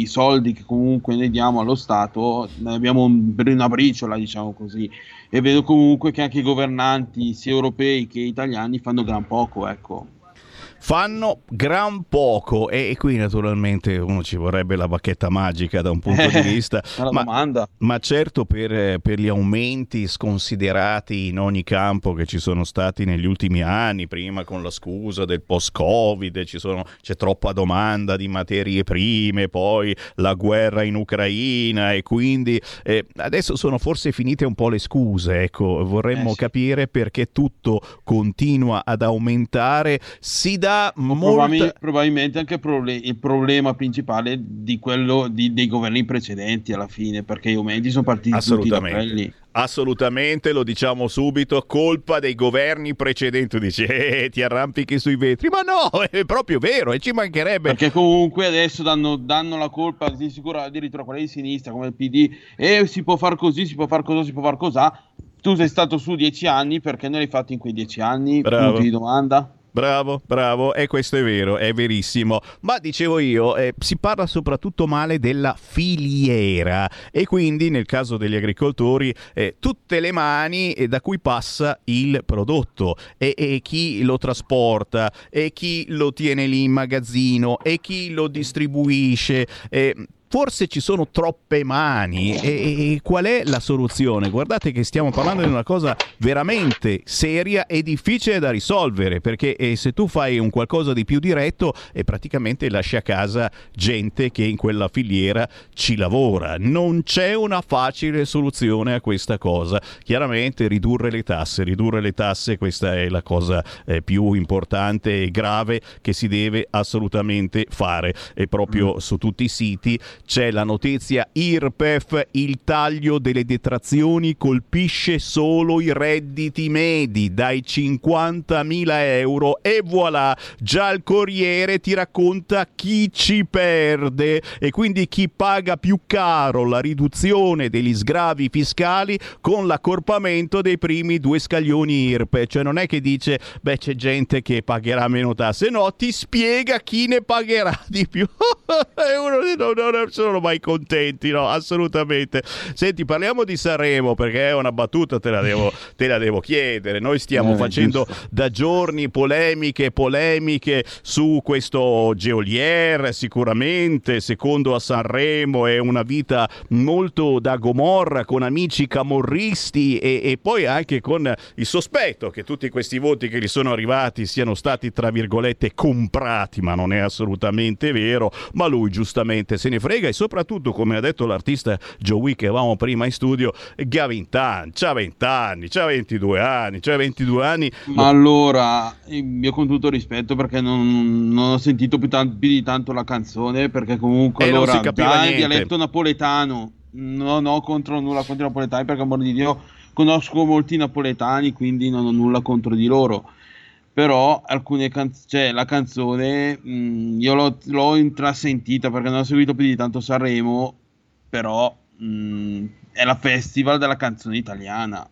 i soldi che comunque noi diamo allo Stato ne abbiamo un- una briciola, diciamo così, e vedo comunque che anche i governanti sia europei che italiani fanno gran poco, ecco. Fanno gran poco e, e qui naturalmente uno ci vorrebbe la bacchetta magica da un punto di vista ma, domanda. ma certo per, per gli aumenti sconsiderati in ogni campo che ci sono stati negli ultimi anni prima con la scusa del post covid c'è troppa domanda di materie prime poi la guerra in Ucraina e quindi eh, adesso sono forse finite un po' le scuse ecco vorremmo Eh sì. capire perché tutto continua ad aumentare si dà Probabil- molta... probabilmente anche proble- il problema principale di quello di- dei governi precedenti alla fine, perché gli aumenti sono partiti tutti da Assolutamente. quelli. Assolutamente, lo diciamo subito, colpa dei governi precedenti. Tu Dici, eh, ti arrampichi sui vetri, ma no, è proprio vero, e ci mancherebbe. Perché comunque adesso danno, danno la colpa di sicuro addirittura a quelli di sinistra come il PD e si può far così, si può far così, si può far cosà. Tu sei stato su dieci anni perché non l'hai fatto in quei dieci anni? Bravo. Punto di domanda. Bravo, bravo, e questo è vero, è verissimo. Ma dicevo io, eh, si parla soprattutto male della filiera e quindi nel caso degli agricoltori eh, tutte le mani eh, da cui passa il prodotto e, e chi lo trasporta e chi lo tiene lì in magazzino e chi lo distribuisce. eh, Forse ci sono troppe mani e, e qual è la soluzione? Guardate che stiamo parlando di una cosa veramente seria e difficile da risolvere perché eh, se tu fai un qualcosa di più diretto e praticamente lasci a casa gente che in quella filiera ci lavora. Non c'è una facile soluzione a questa cosa. Chiaramente ridurre le tasse, ridurre le tasse questa è la cosa eh, più importante e grave che si deve assolutamente fare e proprio su tutti i siti c'è la notizia IRPEF, il taglio delle detrazioni colpisce solo i redditi medi dai 50.000 euro e voilà, già il Corriere ti racconta chi ci perde. E quindi chi paga più caro la riduzione degli sgravi fiscali con l'accorpamento dei primi due scaglioni IRPE, cioè non è che dice beh c'è gente che pagherà meno tasse, no, ti spiega chi ne pagherà di più. sono mai contenti, no, assolutamente. Senti, parliamo di Sanremo perché è una battuta, te la devo, te la devo chiedere. Noi stiamo Eh, facendo giusto. da giorni polemiche, polemiche su questo Geolier, sicuramente, secondo a Sanremo è una vita molto da Gomorra con amici camorristi e, e poi anche con il sospetto che tutti questi voti che gli sono arrivati siano stati tra virgolette comprati, ma non è assolutamente vero, ma lui giustamente se ne frega e soprattutto come ha detto l'artista Joey che avevamo prima in studio, che ha 20 anni, c'ha 20 anni, c'ha 22 anni, c'ha 22 anni, Ma allora, io con tutto rispetto perché non, non ho sentito più, tan- più di tanto la canzone perché comunque E non allora si capiva niente. dialetto napoletano non ho contro nulla contro i napoletani perché amor di Dio conosco molti napoletani quindi non ho nulla contro di loro però alcune canzoni cioè la canzone mh, io l'ho, l'ho intrasentita perché non ho seguito più di tanto Sanremo però mh, è la festival della canzone italiana.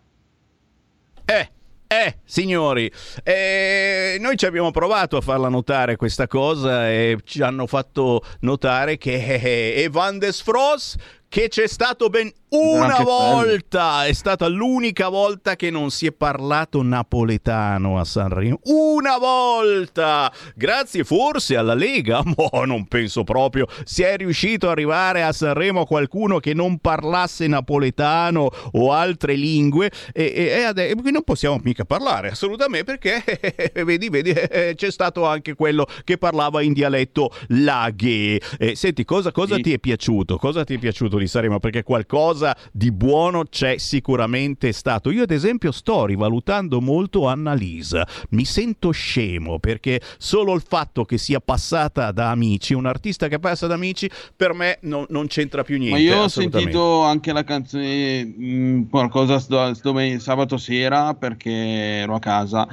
Eh, eh, signori, eh, noi ci abbiamo provato a farla notare questa cosa e ci hanno fatto notare che eh, Evan des Fros che c'è stato ben una Anche volta, è stata l'unica volta che non si è parlato napoletano a Sanremo. Una volta! Grazie forse alla Lega, ma non penso proprio. Si è riuscito ad arrivare a Sanremo qualcuno che non parlasse napoletano o altre lingue e, e, e ade- e non possiamo mica parlare assolutamente perché vedi, vedi, eh, c'è stato anche quello che parlava in dialetto laghe. Eh, senti, cosa, cosa Sì. ti è piaciuto? Cosa ti è piaciuto di Sanremo? Perché qualcosa di buono c'è sicuramente stato. Io ad esempio sto rivalutando molto Annalisa. Mi sento scemo perché solo il fatto che sia passata da amici, un artista che passa da amici, per me non, non c'entra più niente. Ma io ho sentito anche la canzone, mh, qualcosa sto- domen- sabato sera perché ero a casa.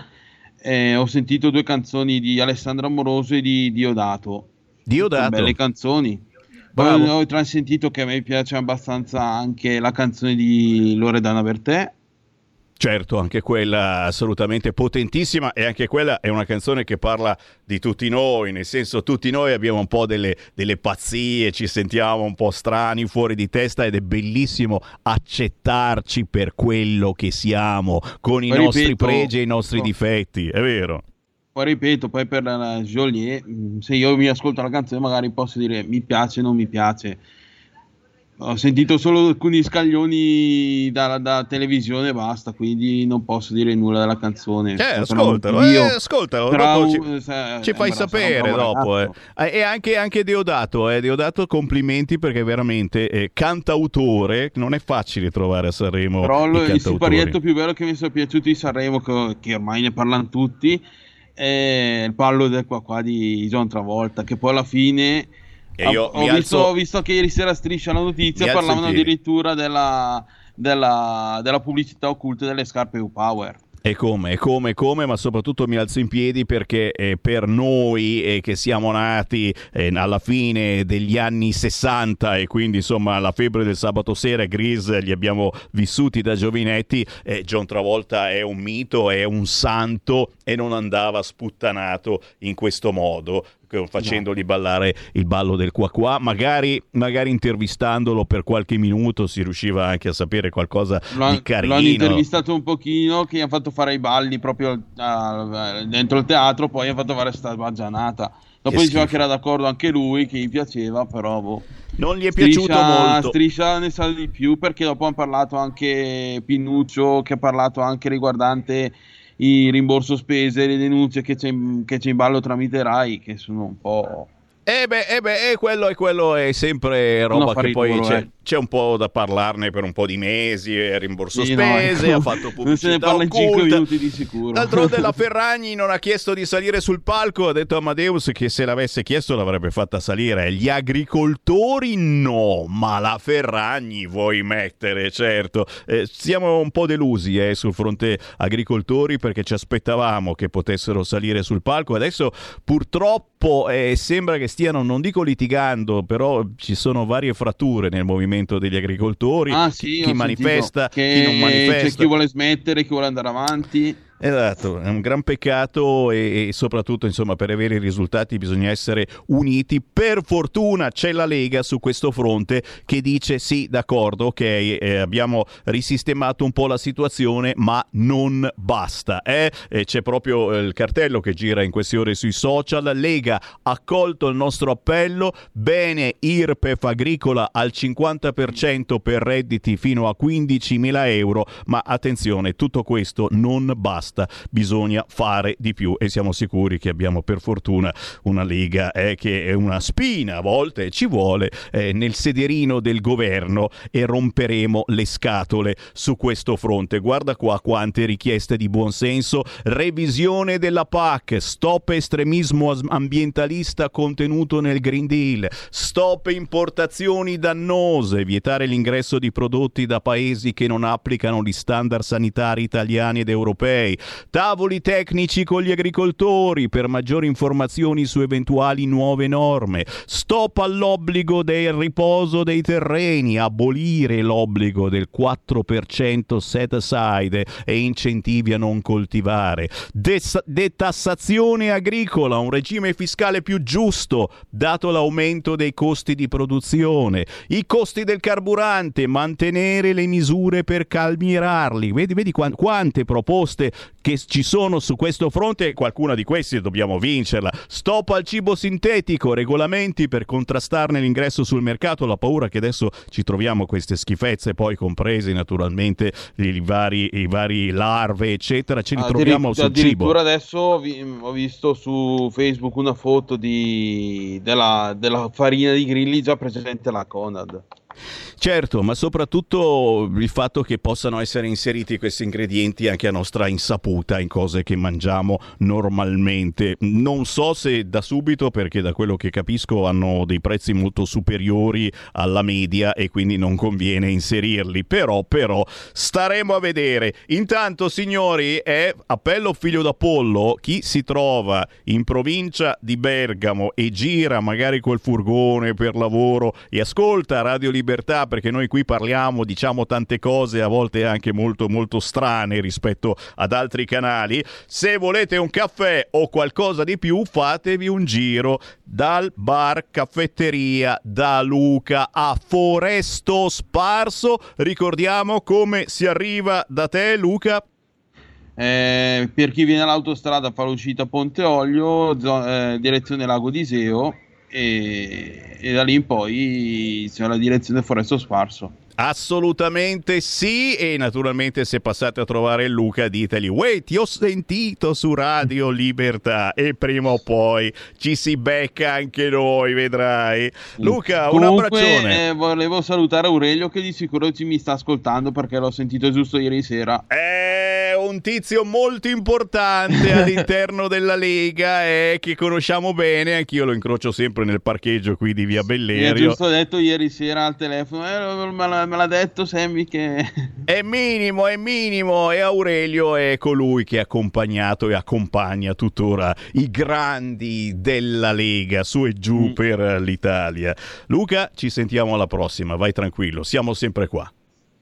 E ho sentito due canzoni di Alessandro Amoroso e di Diodato. Diodato. Sono belle canzoni. Poi ho trasentito che a me piace abbastanza anche la canzone di Loredana Bertè. Certo, anche quella assolutamente potentissima e anche quella è una canzone che parla di tutti noi, nel senso tutti noi abbiamo un po' delle, delle pazzie, ci sentiamo un po' strani, fuori di testa ed è bellissimo accettarci per quello che siamo, con i Poi nostri ripeto- pregi e i nostri no. difetti, è vero. Poi ripeto, poi per la Joliet, mh, se io mi ascolto la canzone magari posso dire mi piace, non mi piace. Ho sentito solo alcuni scaglioni da, da televisione e basta, quindi non posso dire nulla della canzone. Eh, ascoltalo, un- eh, io- ascoltalo, dopo ci, sa- ci fai sapere dopo. eh. ragazzo. Eh, E anche, anche Deodato, eh. Deodato complimenti perché veramente eh, cantautore, non è facile trovare a Sanremo Però il siparietto più bello che mi sono piaciuto di Sanremo, che, che ormai ne parlano tutti, è il pallo del qua qua di John Travolta, che poi alla fine... Ho, ho visto, alzo- ho visto che ieri sera striscia la notizia, parlavano addirittura della, della, della pubblicità occulta delle scarpe U-Power. E come, e come, e come, ma soprattutto mi alzo in piedi perché eh, per noi eh, che siamo nati eh, alla fine degli anni 60 e quindi insomma la febbre del sabato sera e Grease li abbiamo vissuti da giovinetti, eh, John Travolta è un mito, è un santo e non andava sputtanato in questo modo facendogli ballare il ballo del qua qua, magari, magari intervistandolo per qualche minuto si riusciva anche a sapere qualcosa Lo, di carino. l'hanno intervistato un pochino, che gli hanno fatto fare i balli proprio ah, dentro il teatro, poi gli hanno fatto fare sta baggianata. Dopo Che diceva schifo. che era d'accordo anche lui, che gli piaceva, però boh. Non gli è Striscia- piaciuto molto. Striscia ne sa di più perché dopo hanno parlato anche Pinnuccio, che ha parlato anche riguardante il rimborso spese, le denunce che c'è, in, che c'è in ballo tramite Rai, che sono un po'... Eh beh, eh beh, eh, quello, quello è sempre roba che poi c'è, eh. C'è un po' da parlarne per un po' di mesi, eh, rimborso Sì, no, spese, ecco, ha fatto pubblicità non se ne parla in 5 occulta. minuti di sicuro. D'altronde la Ferragni non ha chiesto di salire sul palco, ha detto Amadeus che se l'avesse chiesto l'avrebbe fatta salire. Gli agricoltori no, ma la Ferragni vuoi mettere, certo. Eh, siamo un po' delusi eh, sul fronte agricoltori perché ci aspettavamo che potessero salire sul palco. Adesso purtroppo eh, sembra che stiano, non dico litigando, però ci sono varie fratture nel movimento degli agricoltori. Ah sì, chi manifesta, chi non manifesta. C'è chi vuole smettere, chi vuole andare avanti. Esatto, è un gran peccato e, e soprattutto insomma per avere i risultati bisogna essere uniti. Per fortuna c'è la Lega su questo fronte che dice sì, d'accordo, ok, eh, abbiamo risistemato un po' la situazione ma non basta. eh. C'è proprio eh, il cartello che gira in queste ore sui social. Lega ha accolto il nostro appello, bene IRPEF agricola al 50% per redditi fino a 15.000 euro, ma attenzione, tutto questo non basta, bisogna fare di più e siamo sicuri che abbiamo per fortuna una Lega eh, che è una spina a volte, ci vuole eh, nel sederino del governo e romperemo le scatole su questo fronte. Guarda qua quante richieste di buonsenso, revisione della PAC, stop estremismo ambientalista contenuto nel Green Deal, stop importazioni dannose, vietare l'ingresso di prodotti da paesi che non applicano gli standard sanitari italiani ed europei, tavoli tecnici con gli agricoltori per maggiori informazioni su eventuali nuove norme, stop all'obbligo del riposo dei terreni, abolire l'obbligo del 4% set aside e incentivi a non coltivare, Des- detassazione agricola, un regime fiscale più giusto dato l'aumento dei costi di produzione, i costi del carburante, mantenere le misure per calmierarli. Vedi, vedi quan- quante proposte che ci sono su questo fronte e qualcuna di queste dobbiamo vincerla. Stop al cibo sintetico, regolamenti per contrastarne l'ingresso sul mercato, la paura che adesso ci troviamo queste schifezze, poi comprese naturalmente i vari, i vari larve, eccetera, ce li troviamo Addirittura- sul cibo. Addirittura adesso ho, vi- ho visto su Facebook una foto di- della, della farina di grilli già presente alla Conad. Certo, ma soprattutto il fatto che possano essere inseriti questi ingredienti anche a nostra insaputa in cose che mangiamo normalmente. Non so se da subito, perché da quello che capisco hanno dei prezzi molto superiori alla media e quindi non conviene inserirli. Però, però, staremo a vedere. Intanto, signori, è appello figlio d'Apollo. Chi si trova in provincia di Bergamo e gira magari col furgone per lavoro e ascolta Radio Libertà perché noi qui parliamo, diciamo tante cose a volte anche molto molto strane rispetto ad altri canali. Se volete un caffè o qualcosa di più, fatevi un giro dal bar caffetteria da Luca a Foresto Sparso. Ricordiamo come si arriva da te, Luca. Eh, per chi viene all'autostrada fa l'uscita Ponte Olio, zo- eh, direzione Lago di Seo e, e da lì in poi c'è la direzione Foresto Sparso. Assolutamente sì e naturalmente se passate a trovare Luca ditegli Uè ti ho sentito su Radio Libertà e prima o poi ci si becca anche noi vedrai Luca un Comunque, abbraccione eh, volevo salutare Aurelio che di sicuro ci mi sta ascoltando perché l'ho sentito giusto ieri sera. Eh, un tizio molto importante all'interno della Lega eh, che conosciamo bene, anch'io lo incrocio sempre nel parcheggio qui di Via Mi ha Bellerio. giusto detto ieri sera al telefono, eh, me, l'ha, me l'ha detto Sammy che... È minimo, è minimo e Aurelio è colui che ha accompagnato e accompagna tuttora i grandi della Lega su e giù per l'Italia. Luca, ci sentiamo alla prossima, vai tranquillo, siamo sempre qua.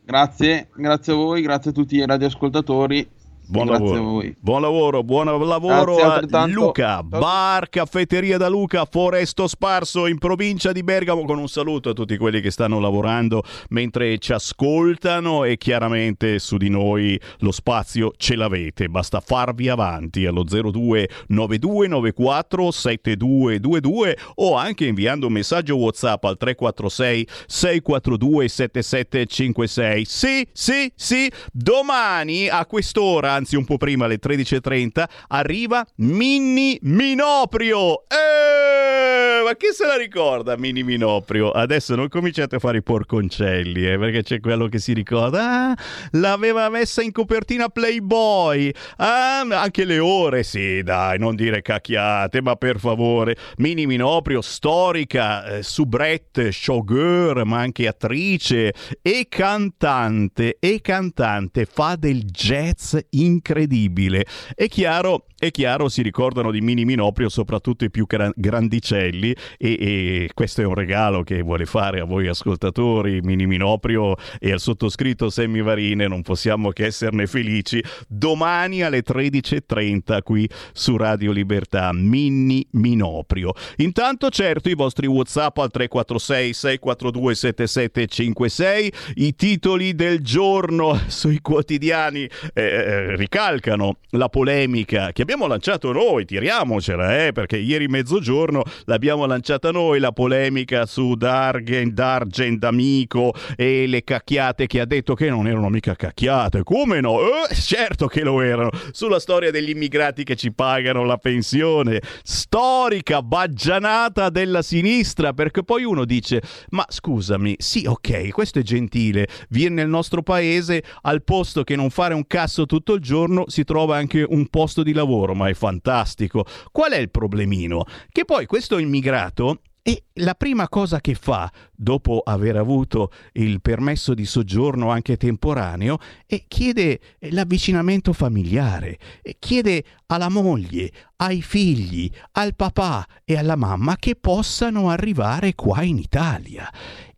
Grazie, grazie a voi, grazie a tutti i radioascoltatori. Buon lavoro. Buon lavoro, buon lavoro a. Luca, bar caffetteria da Luca, Foresto Sparso in provincia di Bergamo con un saluto a tutti quelli che stanno lavorando mentre ci ascoltano e chiaramente su di noi lo spazio ce l'avete, basta farvi avanti allo 02 9294 7222 o anche inviando un messaggio WhatsApp al 346 642 7756. Sì, sì, sì, domani a quest'ora, anzi un po' prima alle 13.30, arriva Mini Minoprio. Eh, ma chi se la ricorda Mini Minoprio? Adesso non cominciate a fare i porconcelli, eh, perché c'è quello che si ricorda. Ah, l'aveva messa in copertina Playboy. Ah, anche le ore, sì, dai, non dire cacchiate, ma per favore. Mini Minoprio, storica, eh, soubrette, showgirl, ma anche attrice e cantante. E cantante, fa del jazz incredibile. È chiaro, è chiaro, si ricordano di Mini Minoprio soprattutto i più gra- grandicelli e, e questo è un regalo che vuole fare a voi ascoltatori, Mini Minoprio e al sottoscritto Semmi Varine, non possiamo che esserne felici. Domani alle 13.30 qui su Radio Libertà, Mini Minoprio. Intanto certo i vostri Whatsapp al 346 642 7756, i titoli del giorno sui quotidiani eh, eh, ricalcano la polemica che abbiamo lanciato noi, tiriamocela, eh, perché ieri mezzogiorno l'abbiamo lanciata noi, la polemica su Dargen, Dargen D'Amico e le cacchiate che ha detto che non erano mica cacchiate, come no? Eh, certo che lo erano, sulla storia degli immigrati che ci pagano la pensione, storica baggianata della sinistra, perché poi uno dice, ma scusami, sì ok, questo è gentile, viene nel nostro paese al posto che non fare un cazzo tutto il giorno si trova anche un posto di lavoro, ma è fantastico. Qual è il problemino? Che poi questo immigrato e la prima cosa che fa, dopo aver avuto il permesso di soggiorno anche temporaneo, è chiede l'avvicinamento familiare, chiede alla moglie, ai figli, al papà e alla mamma che possano arrivare qua in Italia.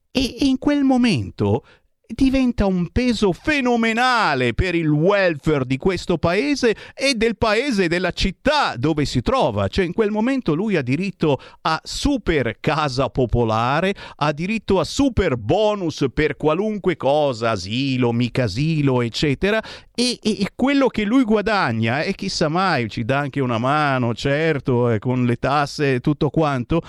E in quel momento diventa un peso fenomenale per il welfare di questo paese e del paese della città dove si trova. Cioè in quel momento lui ha diritto a super casa popolare, ha diritto a super bonus per qualunque cosa, asilo, mica asilo, eccetera. E, e- e quello che lui guadagna, e chissà mai, ci dà anche una mano, certo, eh, con le tasse e tutto quanto,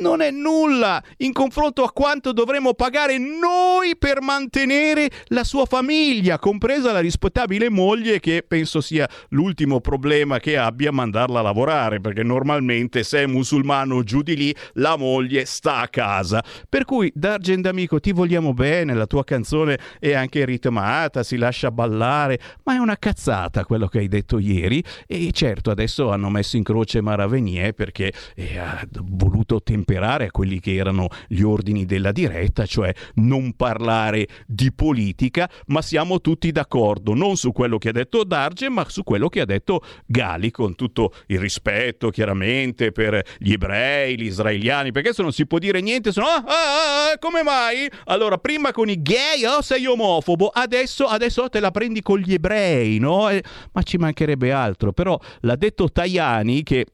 non è nulla in confronto a quanto dovremmo pagare noi per mantenere la sua famiglia, compresa la rispettabile moglie che penso sia l'ultimo problema che abbia mandarla a lavorare, perché normalmente se è musulmano giù di lì la moglie sta a casa. Per cui Dargen amico ti vogliamo bene, la tua canzone è anche ritmata, si lascia ballare, ma è una cazzata quello che hai detto ieri e certo adesso hanno messo in croce Maravenier perché eh, ha voluto temperare a quelli che erano gli ordini della diretta, cioè non parlare di politica, ma siamo tutti d'accordo, non su quello che ha detto Darge, ma su quello che ha detto Gali, con tutto il rispetto chiaramente per gli ebrei, gli israeliani, perché se non si può dire niente, sono ah, ah, ah, come mai? Allora, prima con i gay, oh, sei omofobo, adesso, adesso te la prendi con gli ebrei, no? Eh, ma ci mancherebbe altro, però l'ha detto Tajani che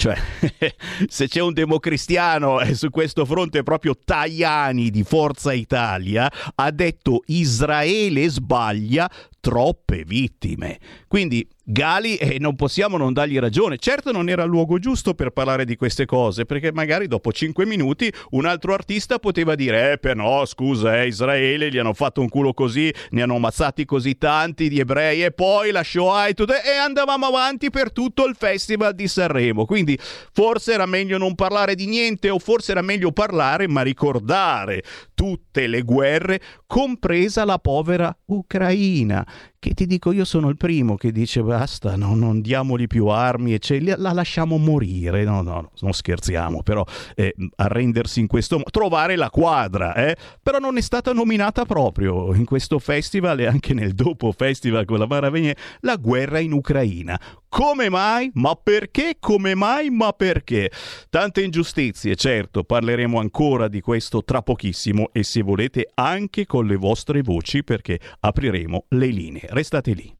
cioè, se c'è un democristiano eh, su questo fronte proprio Tajani di Forza Italia, ha detto Israele sbaglia troppe vittime. Quindi Gali eh, non possiamo non dargli ragione. Certo non era il luogo giusto per parlare di queste cose, perché magari dopo cinque minuti un altro artista poteva dire eh per no, scusa, eh, Israele gli hanno fatto un culo così, ne hanno ammazzati così tanti di ebrei e poi la Shoah e tutto, e andavamo avanti per tutto il festival di Sanremo. Quindi forse era meglio non parlare di niente o forse era meglio parlare ma ricordare tutte le guerre, compresa la povera Ucraina che ti dico io sono il primo che dice basta, no, non diamogli più armi e ce- la lasciamo morire. No, no, non scherziamo, però eh, arrendersi in questo modo, trovare la quadra, eh? però non è stata nominata proprio in questo festival e anche nel dopo festival con la Maraviglia la guerra in Ucraina. Come mai? Ma perché? Come mai? Ma perché? Tante ingiustizie, certo, parleremo ancora di questo tra pochissimo e se volete anche con le vostre voci perché apriremo le linee. Restate lì.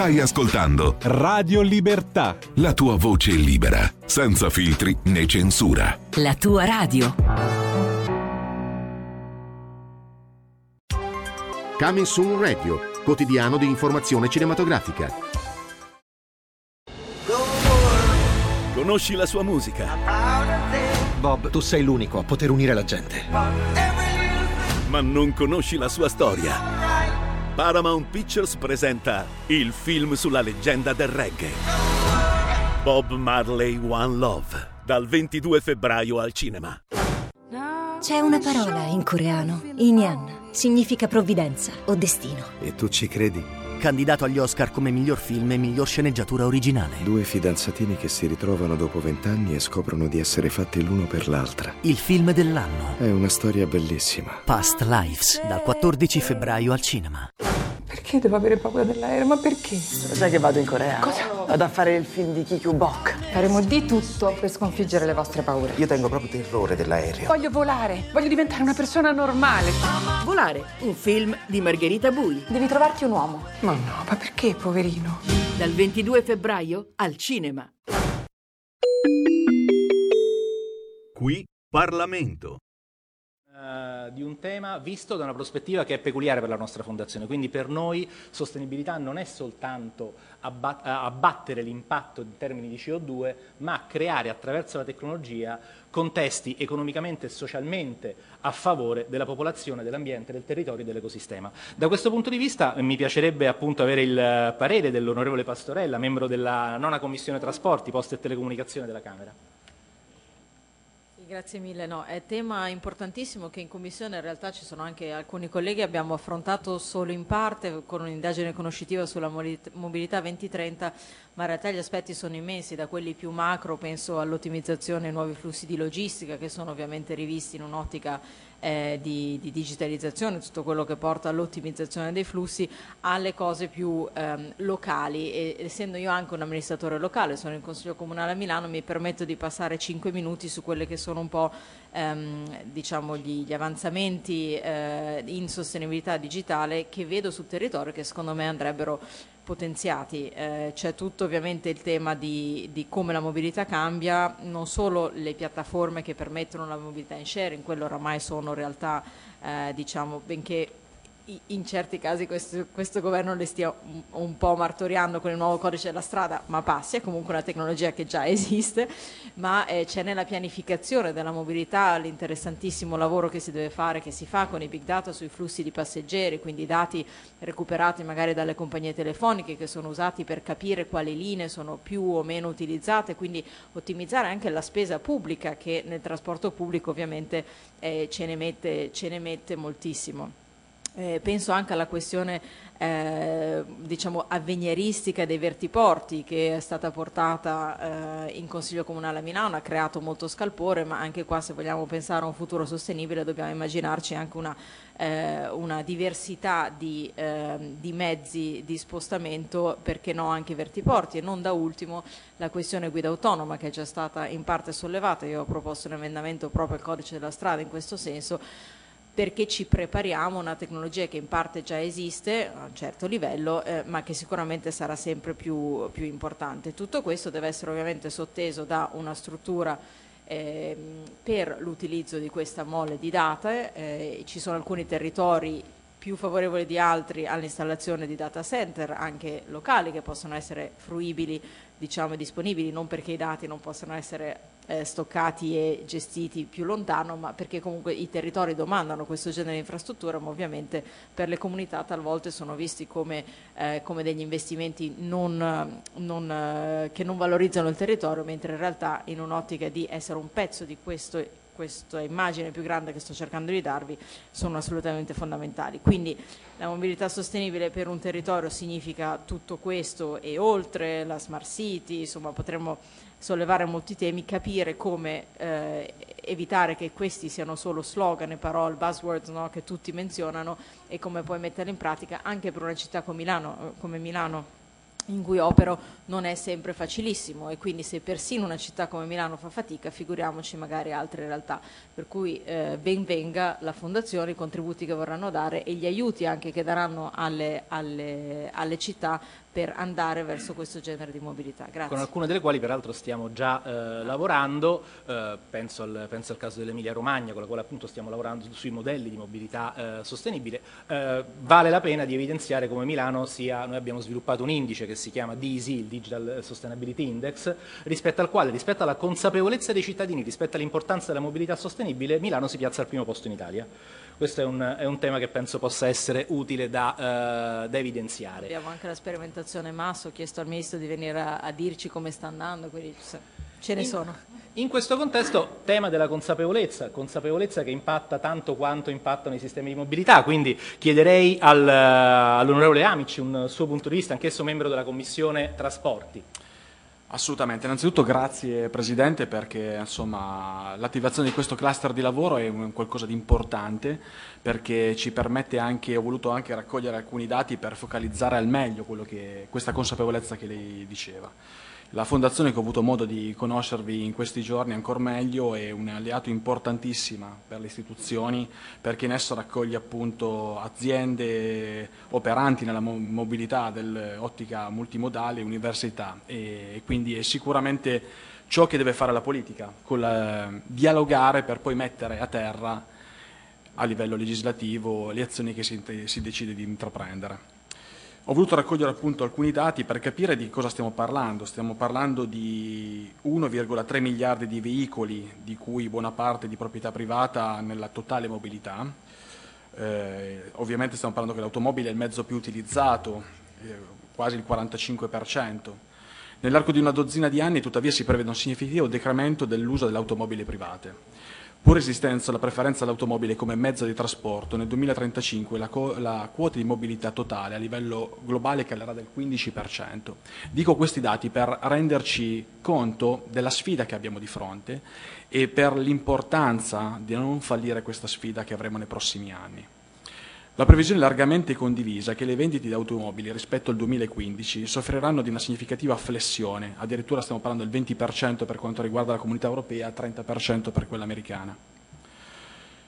Stai ascoltando Radio Libertà. la tua voce libera, senza filtri né censura. La tua radio. Coming Soon Radio, quotidiano di informazione cinematografica. Conosci la sua musica? Bob, tu sei l'unico a poter unire la gente. Ma non conosci la sua storia. Paramount Pictures presenta il film sulla leggenda del reggae. Bob Marley One Love, dal 22 febbraio al cinema. C'è una parola in coreano, Inyan. Significa provvidenza o destino. E tu ci credi? Candidato agli Oscar come miglior film e miglior sceneggiatura originale. Due fidanzatini che si ritrovano dopo vent'anni e scoprono di essere fatti l'uno per l'altra. Il film dell'anno. È una storia bellissima. Past Lives, dal 14 febbraio al cinema. Perché devo avere paura dell'aereo? Ma perché? Sai che vado in Corea? Cosa? Vado a fare il film di Kikyu Bok. Faremo di tutto per sconfiggere le vostre paure. Io tengo proprio terrore dell'aereo. Voglio volare, voglio diventare una persona normale. Volare, un film di Margherita Bui. Devi trovarti un uomo. Ma no, ma perché, poverino? Dal 22 febbraio al cinema. Qui Parlamento. Eh, di un tema visto da una prospettiva che è peculiare per la nostra fondazione. Quindi per noi sostenibilità non è soltanto eh, abbattere l'impatto in termini di CO2, ma creare attraverso la tecnologia contesti economicamente e socialmente a favore della popolazione, dell'ambiente, del territorio e dell'ecosistema. Da questo punto di vista mi piacerebbe appunto avere il parere dell'onorevole Pastorella, membro della nona commissione trasporti, poste e telecomunicazione della Camera. Grazie mille, no, è tema importantissimo che in Commissione in realtà ci sono anche alcuni colleghi, abbiamo affrontato solo in parte con un'indagine conoscitiva sulla mobilità 2030, ma in realtà gli aspetti sono immensi, da quelli più macro, penso all'ottimizzazione ai nuovi flussi di logistica che sono ovviamente rivisti in un'ottica eh, di, di digitalizzazione, tutto quello che porta all'ottimizzazione dei flussi, alle cose più ehm, locali. E essendo io anche un amministratore locale, sono in Consiglio Comunale a Milano, mi permetto di passare 5 minuti su quelle che sono un po' ehm, diciamo gli, gli avanzamenti eh, in sostenibilità digitale che vedo sul territorio che secondo me andrebbero potenziati. Eh, c'è tutto ovviamente il tema di, di come la mobilità cambia, non solo le piattaforme che permettono la mobilità in sharing, quello oramai sono realtà, eh, diciamo, benché in certi casi questo, questo governo le stia un, po' martoriando con il nuovo codice della strada, ma passi, è comunque una tecnologia che già esiste, ma eh, c'è nella pianificazione della mobilità l'interessantissimo lavoro che si deve fare, che si fa con i big data sui flussi di passeggeri, quindi dati recuperati magari dalle compagnie telefoniche che sono usati per capire quali linee sono più o meno utilizzate, quindi ottimizzare anche la spesa pubblica che nel trasporto pubblico ovviamente eh, ce ne mette- ce ne mette moltissimo. Eh, penso anche alla questione eh, diciamo avveniristica dei vertiporti che è stata portata eh, in Consiglio Comunale a Milano, ha creato molto scalpore, ma anche qua se vogliamo pensare a un futuro sostenibile dobbiamo immaginarci anche una, eh, una diversità di, ehm, di mezzi di spostamento, perché no anche i vertiporti. E non da ultimo la questione guida autonoma che è già stata in parte sollevata, io ho proposto un emendamento proprio al codice della strada in questo senso, perché ci prepariamo a una tecnologia che in parte già esiste a un certo livello, eh, ma che sicuramente sarà sempre più, più importante. Tutto questo deve essere ovviamente sotteso da una struttura ehm, per l'utilizzo di questa mole di date. eh, ci sono alcuni territori più favorevoli di altri all'installazione di data center anche locali che possono essere fruibili diciamo disponibili non perché i dati non possano essere eh, stoccati e gestiti più lontano ma perché comunque i territori domandano questo genere di infrastruttura ma ovviamente per le comunità talvolta sono visti come, eh, come degli investimenti non, non, eh, che non valorizzano il territorio mentre in realtà in un'ottica di essere un pezzo di questo questa immagine più grande che sto cercando di darvi sono assolutamente fondamentali. Quindi la mobilità sostenibile per un territorio significa tutto questo e oltre la smart city, insomma potremmo sollevare molti temi, capire come eh, evitare che questi siano solo slogan e parole, buzzwords no, che tutti menzionano e come poi metterli in pratica anche per una città come Milano, eh, come Milano in cui opero non è sempre facilissimo e quindi se persino una città come Milano fa fatica, figuriamoci magari altre realtà. Per cui eh, ben venga la fondazione, i contributi che vorranno dare e gli aiuti anche che daranno alle, alle, alle città per andare verso questo genere di mobilità. Grazie. con alcune delle quali peraltro stiamo già eh, lavorando, eh, penso, al, penso al caso dell'Emilia Romagna con la quale appunto stiamo lavorando sui modelli di mobilità eh, sostenibile, Eh, vale la pena di evidenziare come Milano sia, noi abbiamo sviluppato un indice che si chiama DESI, il Digital Sustainability Index, rispetto al quale, rispetto alla consapevolezza dei cittadini, rispetto all'importanza della mobilità sostenibile, Milano si piazza al primo posto in Italia. Questo è un, è un tema che penso possa essere utile da, eh, da evidenziare. Abbiamo anche la sperimentazione Masso, ho chiesto al Ministro di venire a, a dirci come sta andando, quindi ce ne In- sono. In questo contesto, tema della consapevolezza, consapevolezza che impatta tanto quanto impattano i sistemi di mobilità, quindi chiederei al, eh, all'onorevole Amici un suo punto di vista, anch'esso membro della Commissione Trasporti. Assolutamente, innanzitutto grazie Presidente perché l'attivazione di questo cluster di lavoro è qualcosa di importante perché ci permette anche, ho voluto anche raccogliere alcuni dati per focalizzare al meglio che, questa consapevolezza che lei diceva. La fondazione che ho avuto modo di conoscervi in questi giorni ancora meglio è un alleato importantissima per le istituzioni perché in esso raccoglie appunto aziende operanti nella mo- mobilità dell'ottica multimodale, università e, quindi è sicuramente ciò che deve fare la politica, con la- dialogare per poi mettere a terra a livello legislativo le azioni che si, si decide di intraprendere. Ho voluto raccogliere appunto alcuni dati per capire di cosa stiamo parlando. Stiamo parlando di 1,3 miliardi di veicoli, di cui buona parte di proprietà privata nella totale mobilità. Eh, ovviamente stiamo parlando che l'automobile è il mezzo più utilizzato, eh, quasi il 45%. Nell'arco di una dozzina di anni, tuttavia, si prevede un significativo decremento dell'uso delle automobili private. Pur esistenza la preferenza dell'automobile come mezzo di trasporto, nel 2035 la, la quota di mobilità totale a livello globale calerà del 15%. Dico questi dati per renderci conto della sfida che abbiamo di fronte e per l'importanza di non fallire questa sfida che avremo nei prossimi anni. La previsione largamente condivisa è che le vendite di automobili rispetto al 2015 soffriranno di una significativa flessione, addirittura stiamo parlando del 20% per quanto riguarda la comunità europea e 30% per quella americana.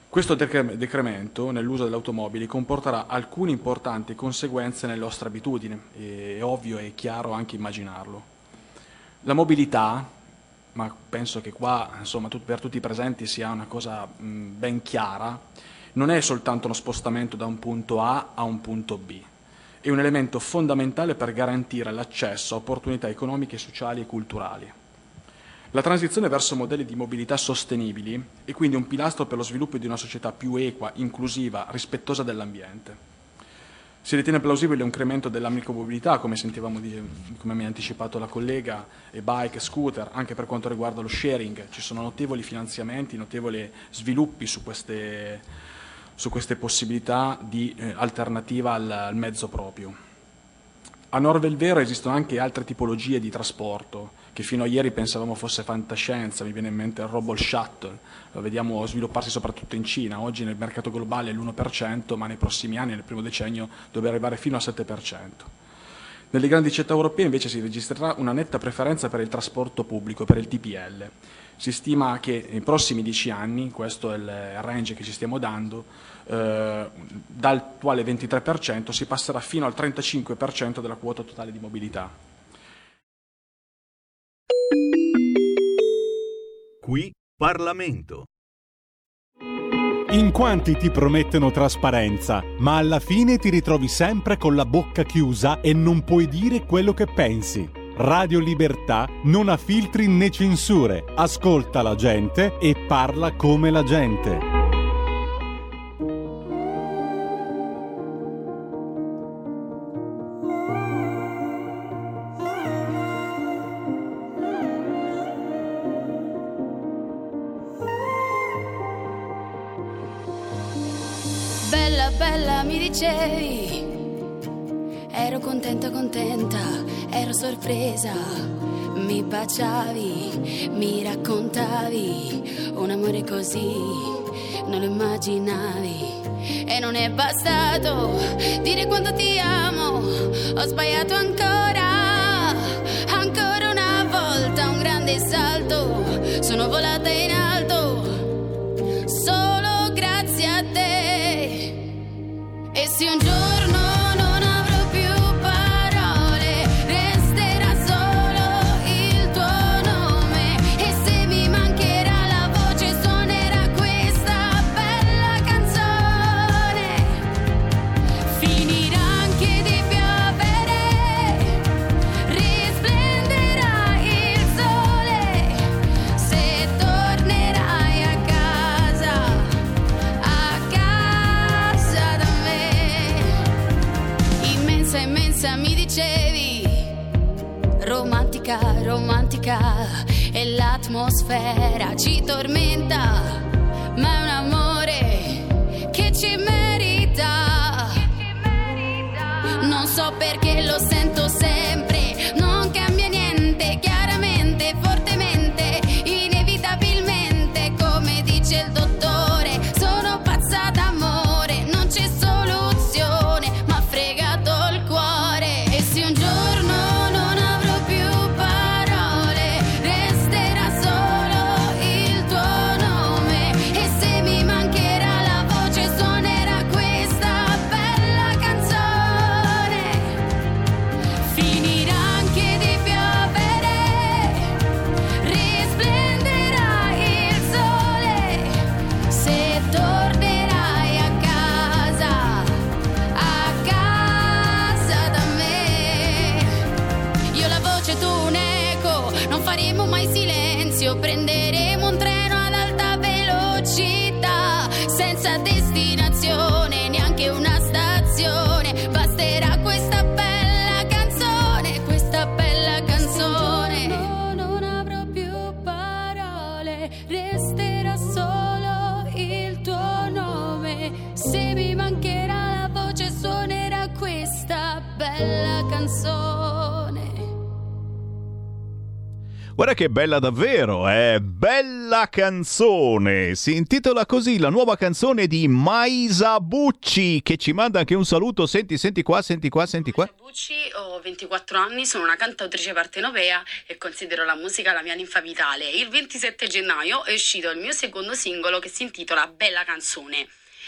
Questo decre- decremento nell'uso delle automobili comporterà alcune importanti conseguenze nelle nostre abitudini, è ovvio e chiaro anche immaginarlo. La mobilità, ma penso che qua insomma, per tutti i presenti sia una cosa ben chiara, non è soltanto uno spostamento da un punto A a un punto B, è un elemento fondamentale per garantire l'accesso a opportunità economiche, sociali e culturali. La transizione verso modelli di mobilità sostenibili è quindi un pilastro per lo sviluppo di una società più equa, inclusiva, rispettosa dell'ambiente. Si ritiene plausibile un incremento della micromobilità, come come mi ha anticipato la collega, e bike, scooter, anche per quanto riguarda lo sharing. Ci sono notevoli finanziamenti, notevoli sviluppi su queste, su queste possibilità di eh, alternativa al, al mezzo proprio. A Norvel Vero esistono anche altre tipologie di trasporto che fino a ieri pensavamo fosse fantascienza, mi viene in mente il robot shuttle, lo vediamo svilupparsi soprattutto in Cina, oggi nel mercato globale è l'1%, ma nei prossimi anni, nel primo decennio, dovrebbe arrivare fino al 7%. Nelle grandi città europee invece si registrerà una netta preferenza per il trasporto pubblico, per il TPL. Si stima che nei prossimi dieci anni, questo è il range che ci stiamo dando, eh, dall'attuale 23% si passerà fino al 35% della quota totale di mobilità. Qui Parlamento. In quanti ti promettono trasparenza, ma alla fine ti ritrovi sempre con la bocca chiusa e non puoi dire quello che pensi. Radio Libertà non ha filtri né censure, ascolta la gente e parla come la gente. Dicevi. Ero contenta, contenta, ero sorpresa. Mi baciavi, mi raccontavi un amore così, non lo immaginavi. E non è bastato dire quanto ti amo, ho sbagliato ancora, ancora una volta, un grande salto, sono volata in alto, E se romantica, e l'atmosfera ci tormenta, ma è un amore che ci merita. Non so perché lo sento sempre, non cambia niente, chiaramente, Guarda che bella davvero, è bella canzone. Si intitola così la nuova canzone di Maisa Bucci che ci manda anche un saluto. Senti, senti qua, senti qua, senti qua. Bucci, ho 24 anni, sono una cantautrice partenopea e considero la musica la mia linfa vitale. Il 27 gennaio è uscito il mio secondo singolo che si intitola Bella canzone.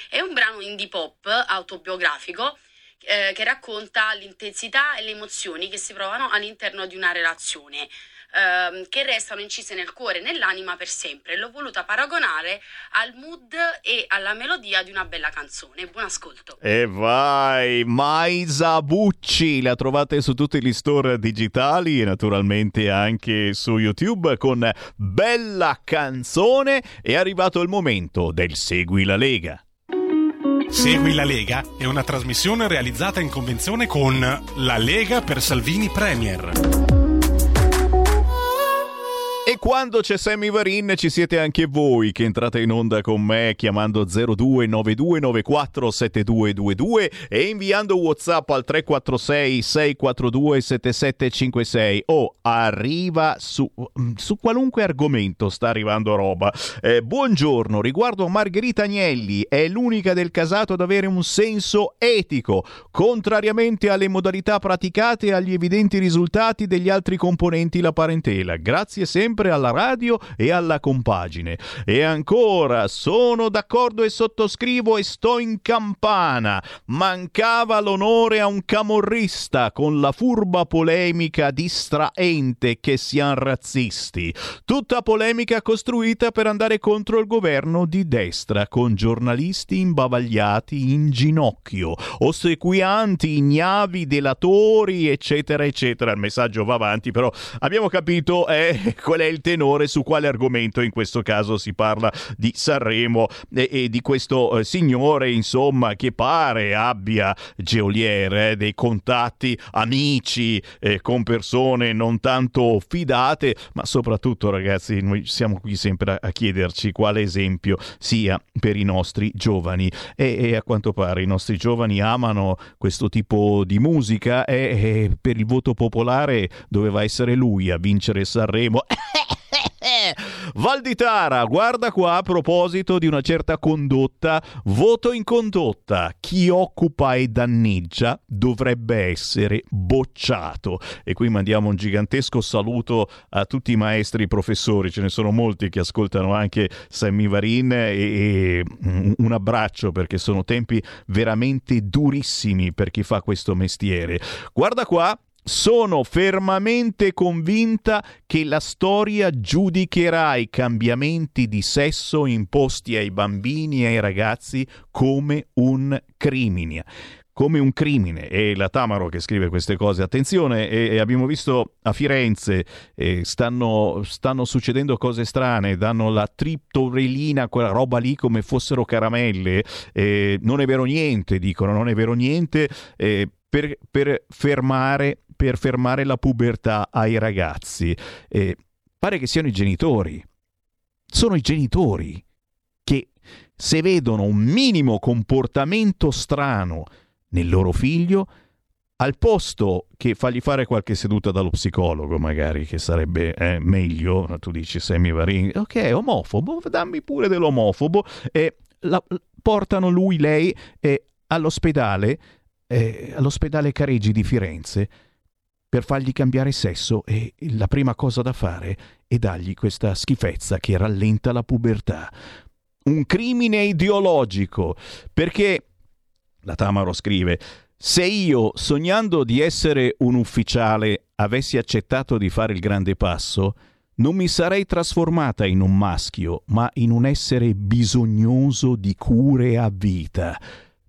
È un brano indie pop autobiografico eh, che racconta l'intensità e le emozioni che si provano all'interno di una relazione. Ehm, che restano incise nel cuore e nell'anima per sempre. L'ho voluta paragonare al mood e alla melodia di una bella canzone. Buon ascolto. E vai, Maisa Bucci, la trovate su tutti gli store digitali e naturalmente anche su YouTube con Bella Canzone. È arrivato il momento del Segui la Lega. Segui la Lega è una trasmissione realizzata in convenzione con La Lega per Salvini Premier. Quando c'è Sammy Varin ci siete anche voi che entrate in onda con me chiamando 0292947222 e inviando WhatsApp al 346 642 7756 o arriva su, su qualunque argomento sta arrivando roba. Eh, buongiorno, riguardo a Margherita Agnelli, è l'unica del casato ad avere un senso etico, contrariamente alle modalità praticate e agli evidenti risultati degli altri componenti la parentela. Grazie sempre alla radio e alla compagine. E ancora, sono d'accordo e sottoscrivo e sto in campana. Mancava l'onore a un camorrista con la furba polemica distraente che siano razzisti. Tutta polemica costruita per andare contro il governo di destra, con giornalisti imbavagliati in ginocchio, ossequianti, ignavi, delatori, eccetera, eccetera. Il messaggio va avanti, però abbiamo capito eh, qual è il tenore su quale argomento in questo caso si parla di Sanremo e, e di questo eh, signore, insomma, che pare abbia geoliere, eh, dei contatti amici eh, con persone non tanto fidate, ma soprattutto, ragazzi, noi siamo qui sempre a, chiederci quale esempio sia per i nostri giovani e, e a quanto pare i nostri giovani amano questo tipo di musica e, e per il voto popolare doveva essere lui a vincere Sanremo. Valditara, guarda qua a proposito di una certa condotta, voto in condotta. Chi occupa e danneggia dovrebbe essere bocciato. E qui mandiamo un gigantesco saluto a tutti i maestri e professori, ce ne sono molti che ascoltano anche Sammy Varin e, e un abbraccio perché sono tempi veramente durissimi per chi fa questo mestiere. Guarda qua, sono fermamente convinta che la storia giudicherà i cambiamenti di sesso imposti ai bambini e ai ragazzi come un crimine. Come un crimine. E la Tamaro che scrive queste cose, attenzione, e, e abbiamo visto a Firenze, eh, stanno, stanno, succedendo cose strane, danno la triptorelina, quella roba lì come fossero caramelle, eh, non è vero niente, dicono, non è vero niente, eh, per, per fermare per fermare la pubertà ai ragazzi. Eh, pare che siano i genitori. Sono i genitori che se vedono un minimo comportamento strano nel loro figlio, al posto che fargli fare qualche seduta dallo psicologo, magari, che sarebbe eh, meglio, tu dici Sammy Varin, ok, omofobo, dammi pure dell'omofobo, e la, portano lui, lei eh, all'ospedale, eh, all'ospedale Careggi di Firenze, per fargli cambiare sesso e la prima cosa da fare è dargli questa schifezza che rallenta la pubertà. Un crimine ideologico, perché la Tamaro scrive se io, sognando di essere un ufficiale, avessi accettato di fare il grande passo, non mi sarei trasformata in un maschio, ma in un essere bisognoso di cure a vita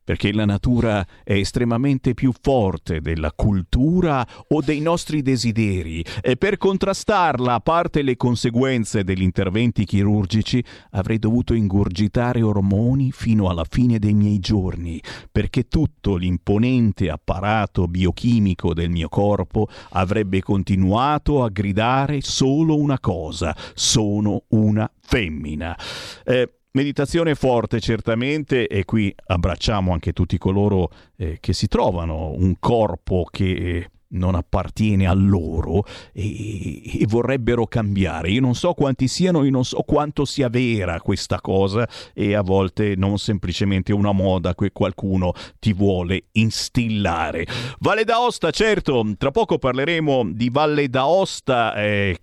perché la natura è estremamente più forte della cultura o dei nostri desideri e per contrastarla, a parte le conseguenze degli interventi chirurgici, avrei dovuto ingurgitare ormoni fino alla fine dei miei giorni, perché tutto l'imponente apparato biochimico del mio corpo avrebbe continuato a gridare solo una cosa, sono una femmina. Eh, Meditazione forte certamente e qui abbracciamo anche tutti coloro eh, che si trovano un corpo che eh, non appartiene a loro e, e, vorrebbero cambiare. Io non so quanti siano, io non so quanto sia vera questa cosa e a volte non semplicemente una moda che qualcuno ti vuole instillare. Valle d'Aosta, certo, tra poco parleremo di Valle d'Aosta. Eh,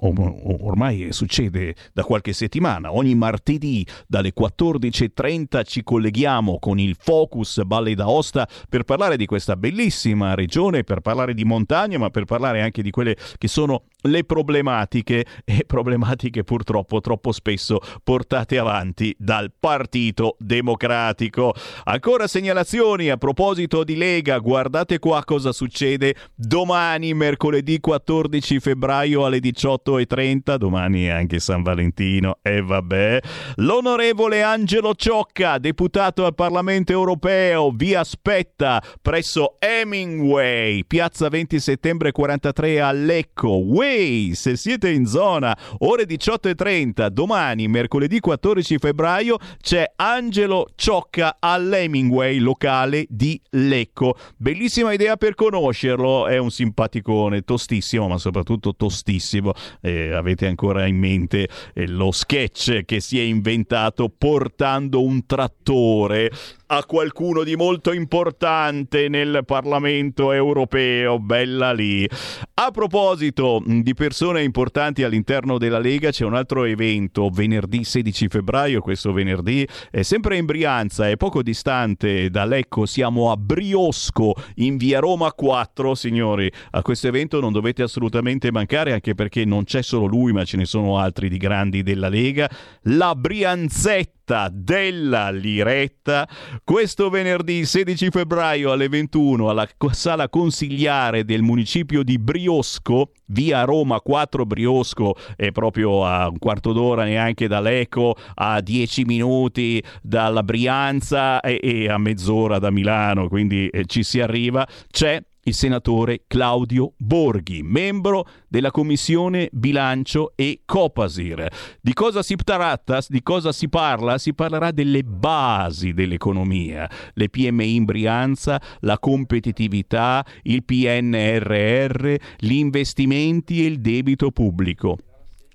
ormai succede da qualche settimana, ogni martedì dalle 14.30 ci colleghiamo con il Focus Valle d'Aosta per parlare di questa bellissima regione, per parlare di montagna, ma per parlare anche di quelle che sono le problematiche e problematiche purtroppo troppo spesso portate avanti dal Partito Democratico. Ancora segnalazioni a proposito di Lega, guardate qua cosa succede domani mercoledì 14 febbraio alle 18.30, domani è anche San Valentino e vabbè. L'onorevole Angelo Ciocca, deputato al Parlamento Europeo, vi aspetta presso Hemingway, piazza 20 settembre 43 a Lecco. Way. Se siete in zona, ore 18.30, domani, mercoledì 14 febbraio, c'è Angelo Ciocca all'Hemingway locale di Lecco. Bellissima idea per conoscerlo, è un simpaticone, tostissimo, ma soprattutto tostissimo. Eh, avete ancora in mente eh, lo sketch che si è inventato portando un trattore a qualcuno di molto importante nel Parlamento europeo, bella lì. A proposito di persone importanti all'interno della Lega, c'è un altro evento venerdì 16 febbraio, questo venerdì, è sempre in Brianza, è poco distante da Lecco, siamo a Briosco in via Roma 4, signori. A questo evento non dovete assolutamente mancare anche perché non c'è solo lui, ma ce ne sono altri di grandi della Lega. La Brianzetta della Liretta. Questo venerdì 16 febbraio alle 21 alla sala consigliare del municipio di Briosco via Roma 4 Briosco è proprio a un quarto d'ora neanche da Lecco a 10 minuti dalla Brianza e, e a mezz'ora da Milano quindi eh, ci si arriva. C'è il senatore Claudio Borghi, membro della commissione bilancio e Copasir. Di cosa si tratta? Di cosa si parla? Si parlerà delle basi dell'economia, le PMI in Brianza, la competitività, il PNRR, gli investimenti e il debito pubblico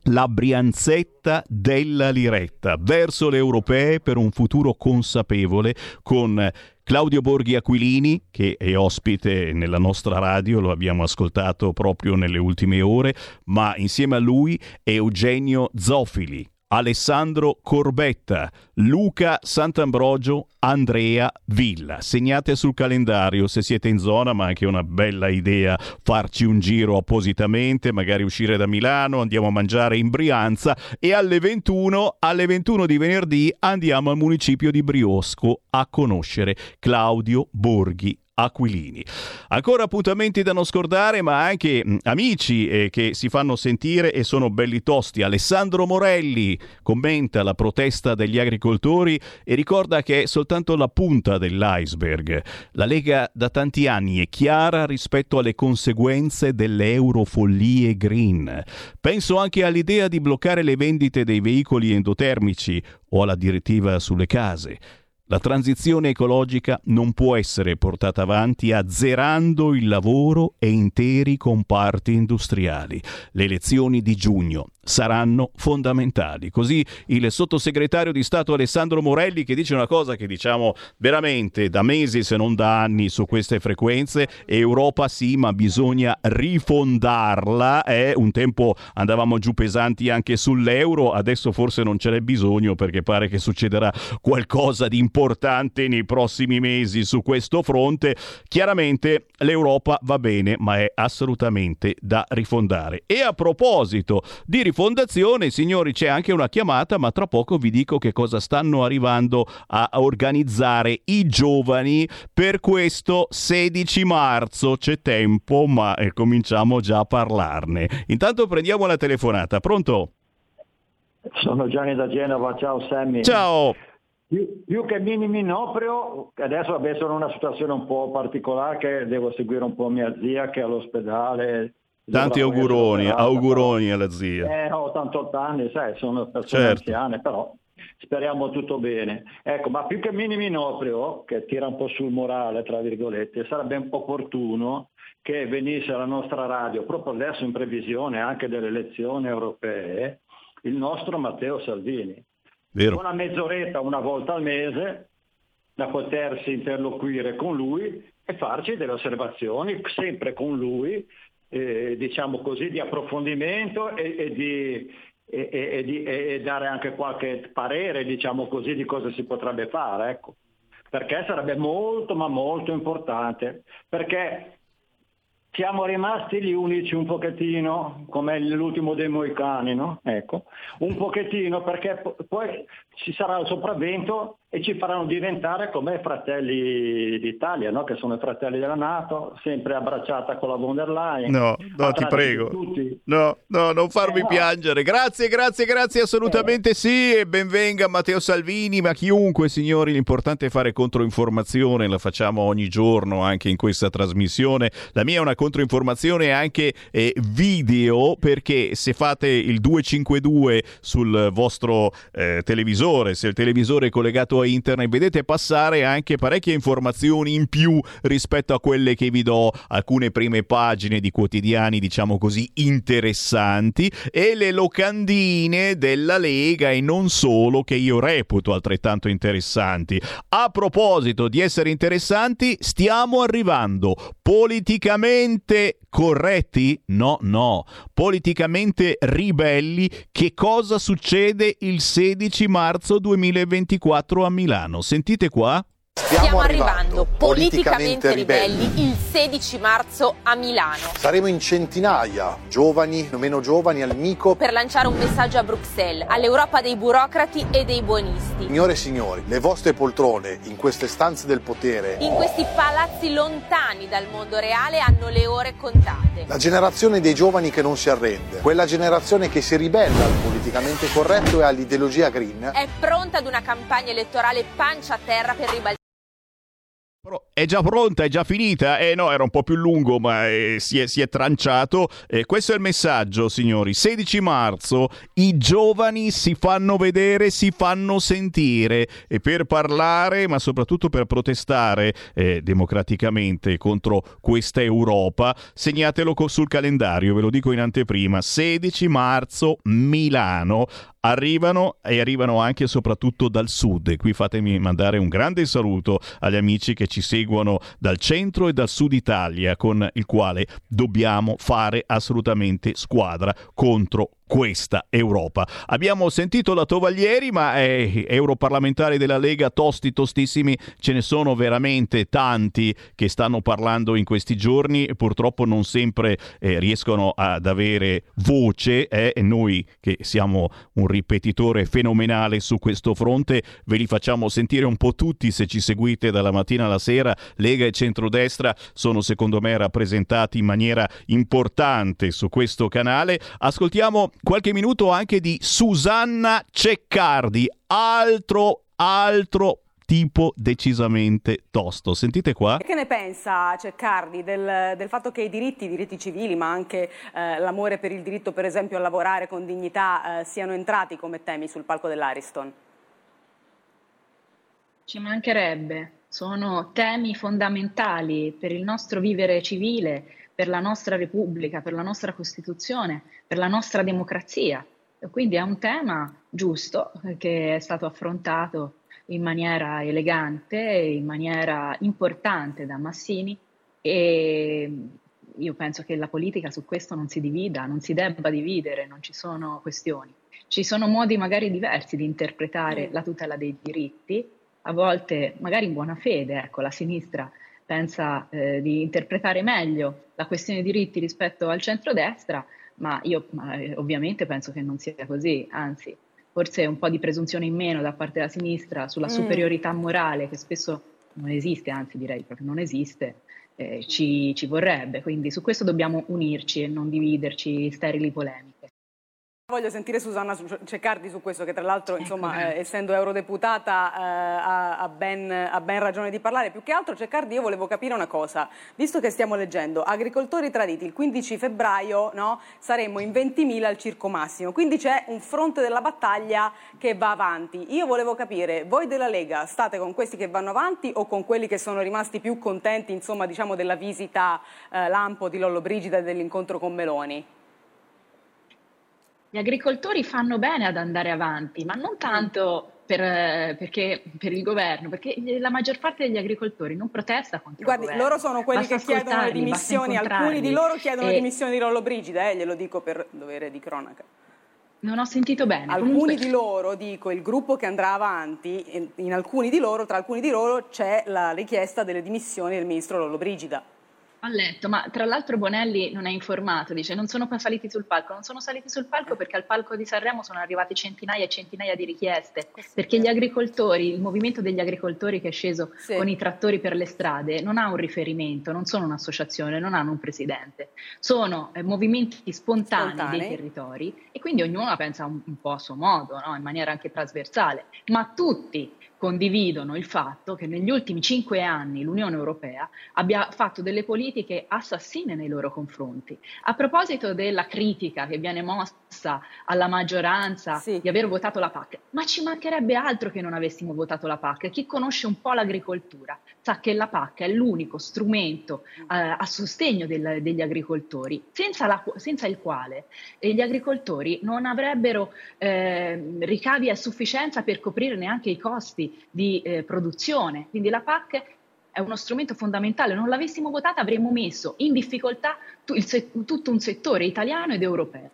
la Brianzetta della Liretta verso le europee per un futuro consapevole con Claudio Borghi Aquilini, che è ospite nella nostra radio, lo abbiamo ascoltato proprio nelle ultime ore, ma insieme a lui Eugenio Zofili, Alessandro Corbetta, Luca Sant'Ambrogio, Andrea Villa. Segnate sul calendario se siete in zona, ma anche una bella idea farci un giro appositamente, magari uscire da Milano, andiamo a mangiare in Brianza e alle 21, alle 21 di venerdì andiamo al municipio di Briosco a conoscere Claudio Borghi Aquilini. Ancora appuntamenti da non scordare, ma anche mh, amici eh, che si fanno sentire e sono belli tosti. Alessandro Morelli commenta la protesta degli agricoltori e ricorda che è soltanto la punta dell'iceberg. La Lega da tanti anni è chiara rispetto alle conseguenze delle eurofollie green. Penso anche all'idea di bloccare le vendite dei veicoli endotermici o alla direttiva sulle case. La transizione ecologica non può essere portata avanti azzerando il lavoro e interi comparti industriali. Le elezioni di giugno saranno fondamentali. Così il sottosegretario di Stato Alessandro Morelli che dice una cosa che diciamo veramente da mesi se non da anni su queste frequenze, Europa sì, ma bisogna rifondarla. Eh? Un tempo andavamo giù pesanti anche sull'euro, adesso forse non ce n'è bisogno perché pare che succederà qualcosa di importante nei prossimi mesi su questo fronte. Chiaramente l'Europa va bene, ma è assolutamente da rifondare. E a proposito di rifondazione, signori, c'è anche una chiamata, ma tra poco vi dico che cosa stanno arrivando a organizzare i giovani per questo 16 marzo. C'è tempo, ma eh, cominciamo già a parlarne. Intanto prendiamo la telefonata. Pronto? Sono Gianni da Genova, ciao Sammy. Ciao. Più, più che minimi noprio, adesso vabbè, sono in una situazione un po' particolare che devo seguire un po' mia zia che è all'ospedale. Tanti auguroni, auguroni alla zia. Eh, ho 88 anni, sai, sono persone Certo. anziane, però speriamo tutto bene. Ecco, ma più che minimi noprio, che tira un po' sul morale, tra virgolette, sarebbe un po' opportuno che venisse alla nostra radio, proprio adesso in previsione anche delle elezioni europee, il nostro Matteo Salvini. Vero. Una mezz'oretta una volta al mese da potersi interloquire con lui e farci delle osservazioni, sempre con lui, eh, diciamo così, di approfondimento e, e di, e- e- di- e dare anche qualche parere, diciamo così, di cosa si potrebbe fare, ecco. Perché sarebbe molto ma molto importante, perché siamo rimasti gli unici un pochettino, come l'ultimo dei Moicani, no? Ecco, un pochettino perché po- poi ci sarà il sopravvento e ci faranno diventare come fratelli d'Italia, no? Che sono i fratelli della Nato, sempre abbracciata con la von der Leyen. No, no, ti prego. No, no, non farmi Eh, no. piangere. Grazie, grazie, grazie, assolutamente sì. E benvenga Matteo Salvini, ma chiunque, signori, l'importante è fare controinformazione, la facciamo ogni giorno anche in questa trasmissione. La mia è una controinformazione anche eh, video perché se fate il 252 sul vostro eh, televisore, se il televisore è collegato a internet, vedete passare anche parecchie informazioni in più rispetto a quelle che vi do, alcune prime pagine di quotidiani, diciamo così, interessanti e le locandine della Lega e non solo che io reputo altrettanto interessanti. A proposito di essere interessanti, stiamo arrivando politicamente corretti? No, no. Politicamente ribelli, che cosa succede il 16 marzo 2024 a Milano? Sentite qua. Stiamo arrivando politicamente ribelli il 16 marzo a Milano Saremo in centinaia, giovani, meno giovani, al Mico. per lanciare un messaggio a Bruxelles, all'Europa dei burocrati e dei buonisti. Signore e signori, le vostre poltrone in queste stanze del potere. In questi palazzi lontani dal mondo reale hanno le ore contate. La generazione dei giovani che non si arrende, quella generazione che si ribella al politicamente corretto e all'ideologia green. È pronta ad una campagna elettorale pancia a terra per ribaltare È già pronta, è già finita? Eh no, era un po' più lungo, ma eh, si, è, si è tranciato. Eh, questo è il messaggio, signori. 16 marzo, i giovani si fanno vedere, si fanno sentire e per parlare, ma soprattutto per protestare eh, democraticamente contro questa Europa, segnatelo sul calendario, ve lo dico in anteprima. 16 marzo, Milano arrivano e arrivano anche e soprattutto dal sud. E qui fatemi mandare un grande saluto agli amici che ci seguono dal centro e dal sud Italia, con il quale dobbiamo fare assolutamente squadra contro questa Europa. Abbiamo sentito la Tovaglieri, ma eh, europarlamentari della Lega tosti tostissimi, ce ne sono veramente tanti che stanno parlando in questi giorni purtroppo non sempre eh, riescono ad avere voce eh, noi che siamo un ripetitore fenomenale su questo fronte ve li facciamo sentire un po' tutti se ci seguite dalla mattina alla sera. Lega e centrodestra sono secondo me rappresentati in maniera importante su questo canale. Ascoltiamo qualche minuto anche di Susanna Ceccardi, altro altro tipo decisamente tosto. Sentite qua. E Che ne pensa Ceccardi del, del fatto che i diritti, i diritti civili, ma anche eh, l'amore per il diritto, per esempio, a lavorare con dignità, eh, siano entrati come temi sul palco dell'Ariston? Ci mancherebbe, sono temi fondamentali per il nostro vivere civile, per la nostra Repubblica, per la nostra Costituzione, per la nostra democrazia. E Quindi è un tema giusto eh, che è stato affrontato in maniera elegante, in maniera importante da Massini e io penso che la politica su questo non si divida, non si debba dividere, non ci sono questioni. Ci sono modi magari diversi di interpretare la tutela dei diritti, a volte magari in buona fede, ecco, la sinistra pensa eh, di interpretare meglio la questione dei diritti rispetto al centrodestra, ma io ma, eh, ovviamente penso che non sia così, anzi, forse un po' di presunzione in meno da parte della sinistra sulla Mm. superiorità morale che spesso non esiste, anzi direi proprio non esiste, eh, ci, ci vorrebbe. Quindi su questo dobbiamo unirci e non dividerci sterili polemiche. Voglio sentire Susanna Su- Ceccardi su questo, che tra l'altro, insomma, eh, essendo eurodeputata, eh, ha, ha ben, ha ben ragione di parlare. Più che altro, Ceccardi, io volevo capire una cosa. Visto che stiamo leggendo agricoltori traditi, il 15 febbraio no, saremmo in 20.000 al Circo Massimo, quindi c'è un fronte della battaglia che va avanti. Io volevo capire, voi della Lega state con questi che vanno avanti o con quelli che sono rimasti più contenti, insomma, diciamo, della visita eh, lampo di Lollobrigida e dell'incontro con Meloni? Gli agricoltori fanno bene ad andare avanti, ma non tanto per, perché, per il governo, perché la maggior parte degli agricoltori non protesta contro Guardi, il governo. loro sono quelli Basta che chiedono le dimissioni, alcuni di loro chiedono le E dimissioni di Lollobrigida, eh, glielo dico per dovere di cronaca. Non ho sentito bene. Alcuni Comunque- di loro, dico, il gruppo che andrà avanti, in, in alcuni di loro, tra alcuni di loro c'è la richiesta delle dimissioni del ministro Lollobrigida. Ho letto, ma tra l'altro Bonelli non è informato, dice non sono saliti sul palco, non sono saliti sul palco perché al palco di Sanremo sono arrivate centinaia e centinaia di richieste, perché gli agricoltori, il movimento degli agricoltori che è sceso Sì. con i trattori per le strade non ha un riferimento, non sono un'associazione, non hanno un presidente, sono eh, movimenti spontanei, Spontanei. dei territori e quindi ognuno la pensa un, un po' a suo modo, no? in maniera anche trasversale, ma tutti condividono il fatto che negli ultimi cinque anni l'Unione Europea abbia fatto delle politiche assassine nei loro confronti. A proposito della critica che viene mossa alla maggioranza di aver votato la PAC, ma ci mancherebbe altro che non avessimo votato la PAC. Chi conosce un po' l'agricoltura sa che la PAC è l'unico strumento eh, a sostegno del- degli agricoltori, senza, la- senza il quale eh, gli agricoltori non avrebbero eh, ricavi a sufficienza per coprire neanche i costi di eh, produzione. Quindi la PAC è uno strumento fondamentale. Non l'avessimo votata avremmo messo in difficoltà tu- il tutto un settore italiano ed europeo.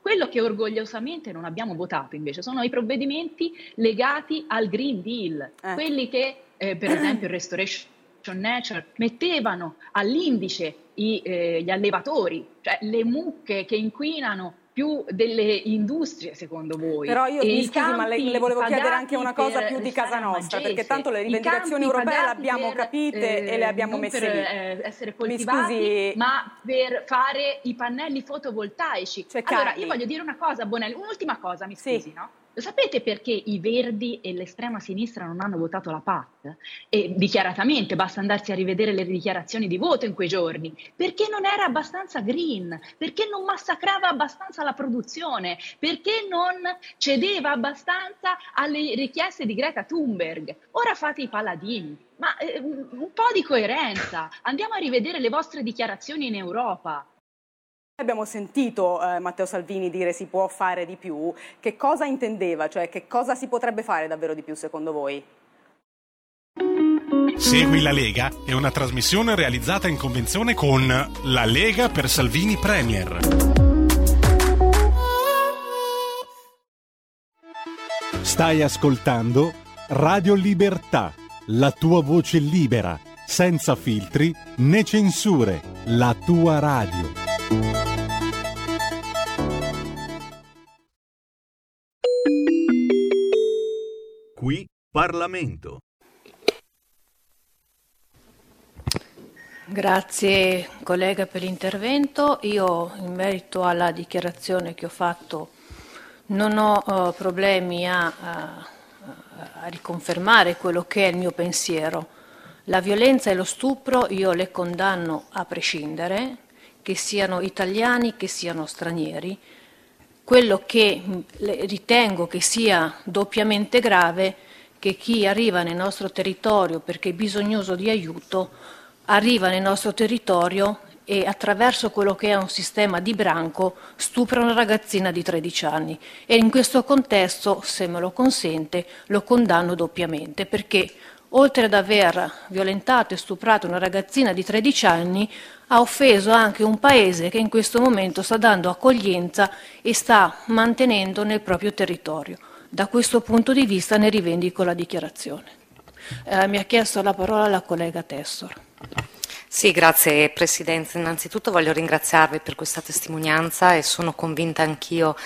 Quello che orgogliosamente non abbiamo votato invece sono i provvedimenti legati al Green Deal, quelli che eh, per esempio il Restoration Nature mettevano all'indice i, eh, gli allevatori, cioè le mucche che inquinano più delle industrie secondo voi. Però io E mi scusi, ma le, le volevo chiedere anche una cosa più di casa nostra, perché tanto le rivendicazioni europee le abbiamo per, capite e eh, le abbiamo non messe per lì. eh, essere Mi coltivati, scusi- ma per fare i pannelli fotovoltaici. allora, Carli. io voglio dire una cosa, Bonelli, un'ultima cosa, mi scusi, no? Lo sapete perché i Verdi e l'estrema sinistra non hanno votato la PAC? E dichiaratamente, basta andarsi a rivedere le dichiarazioni di voto in quei giorni. Perché non era abbastanza green, perché non massacrava abbastanza la produzione, perché non cedeva abbastanza alle richieste di Greta Thunberg. Ora fate i paladini. Ma eh, un po' di coerenza. Andiamo a rivedere le vostre dichiarazioni in Europa. Abbiamo sentito eh, Matteo Salvini dire si può fare di più. Che cosa intendeva? Cioè che cosa si potrebbe fare davvero di più secondo voi? Segui la Lega è una trasmissione realizzata in convenzione con La Lega per Salvini Premier. Stai ascoltando Radio Libertà, la tua voce libera, senza filtri né censure, la tua radio. Qui Parlamento. Grazie collega per l'intervento. Io in merito alla dichiarazione che ho fatto non ho eh, problemi a, a- a riconfermare quello che è il mio pensiero. La violenza e lo stupro io le condanno a prescindere, che siano italiani, che siano stranieri. Quello che le- ritengo che sia doppiamente grave che chi arriva nel nostro territorio perché è bisognoso di aiuto arriva nel nostro territorio e attraverso quello che è un sistema di branco stupra una ragazzina di 13 anni. E in questo contesto, se me lo consente, lo condanno doppiamente perché oltre ad aver violentato e stuprato una ragazzina di 13 anni, ha offeso anche un paese che in questo momento sta dando accoglienza e sta mantenendo nel proprio territorio. Da questo punto di vista ne rivendico la dichiarazione. Eh, mi ha chiesto la parola la collega Tessor. Sì, grazie Presidente. Innanzitutto voglio ringraziarvi per questa testimonianza e sono convinta anch'io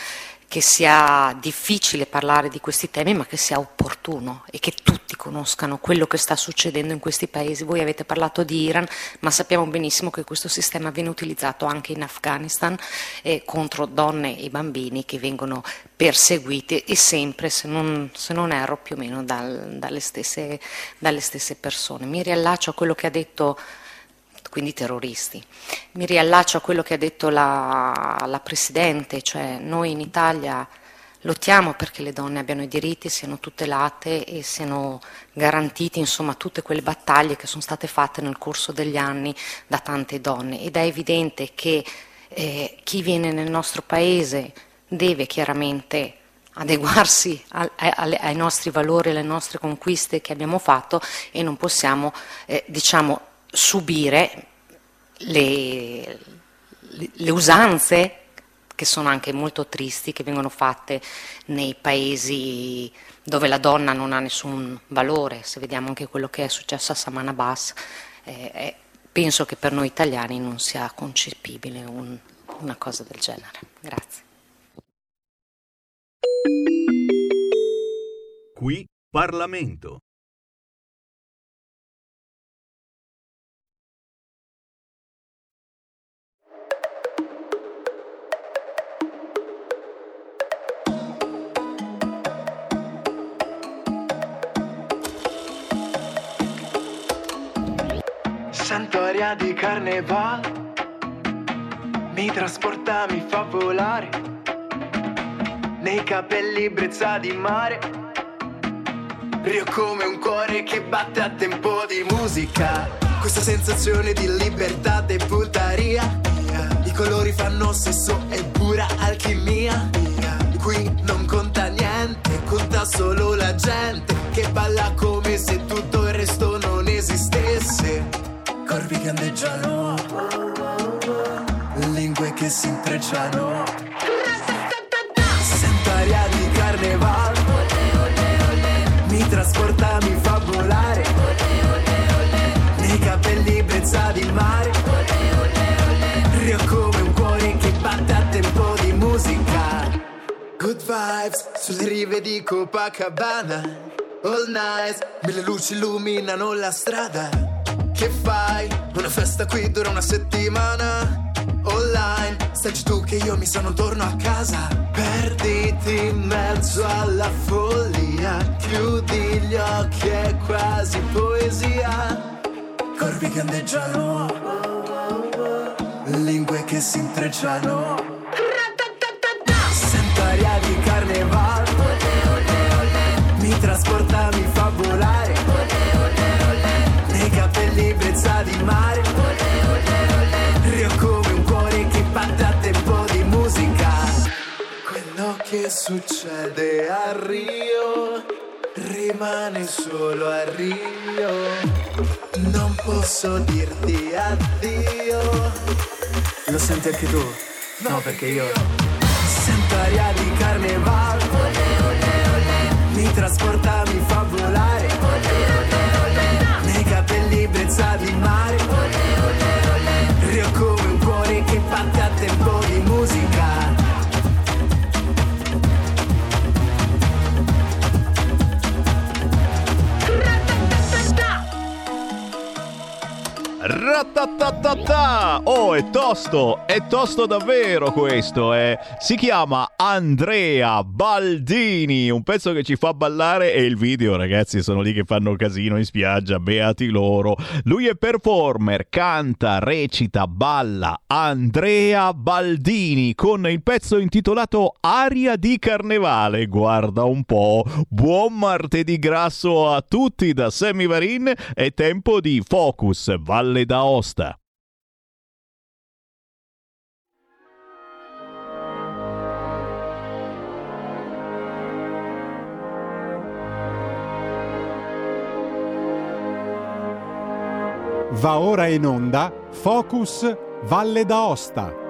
che sia difficile parlare di questi temi, ma che sia opportuno e che tutti conoscano quello che sta succedendo in questi paesi. Voi avete parlato di Iran, ma sappiamo benissimo che questo sistema viene utilizzato anche in Afghanistan eh, contro donne e bambini che vengono perseguiti e sempre, se non, se non erro, più o meno dal- dalle, stesse, dalle stesse persone. Mi riallaccio a quello che ha detto quindi terroristi. Mi riallaccio a quello che ha detto la, la Presidente, cioè noi in Italia lottiamo perché le donne abbiano i diritti, siano tutelate e siano garantiti, insomma, tutte quelle battaglie che sono state fatte nel corso degli anni da tante donne ed è evidente che eh, chi viene nel nostro Paese deve chiaramente adeguarsi a- alle- ai nostri valori, alle nostre conquiste che abbiamo fatto e non possiamo, eh, diciamo, subire le, le- usanze che sono anche molto tristi, che vengono fatte nei paesi dove la donna non ha nessun valore. Se vediamo anche quello che è successo a Saman Abbas, eh, eh, penso che per noi italiani non sia concepibile un- una cosa del genere. Grazie. Qui Parlamento. Santo aria di carnevale mi trasporta, mi fa volare nei capelli brezza di mare. Rio come un cuore che batte a tempo di musica. Questa sensazione di libertà e puttaria. I colori fanno sesso e pura alchimia. Qui non conta niente, conta solo la gente che balla come se tutto il resto non esistesse. Corpi che andeggiano, lingue che si intrecciano. Sento aria di carnevale, mi trasporta, mi fa volare. Nei capelli brezza di mare, Rio come un cuore che batte a tempo di musica. Good vibes sulle rive di Copacabana. All night, mille luci illuminano la strada. Che fai? Una festa qui dura una settimana. Online, stai tu che io mi sono torno a casa. Perditi in mezzo alla follia. Chiudi gli occhi, è quasi poesia. Corpi che andeggiano, lingue che si intrecciano. Di mare, Rio come un cuore che batte a tempo di musica. Quello che succede a Rio rimane solo a Rio. Non posso dirti addio. Lo senti anche tu? No, perché io sento aria di carnevale. Mi trasporta, mi fa volare. Nei capelli brezza di mare. Ratatatata! Oh, è tosto, è tosto davvero questo, eh. Si chiama Andrea Baldini, un pezzo che ci fa ballare e il video, ragazzi, sono lì che fanno casino in spiaggia, beati loro. Lui è performer, canta, recita, balla. Andrea Baldini con il pezzo intitolato Aria di Carnevale. Guarda un po'. Buon martedì grasso a tutti da Sammy Varin. È tempo di Focus Valle d'Aosta. Va ora in onda Focus Valle d'Aosta.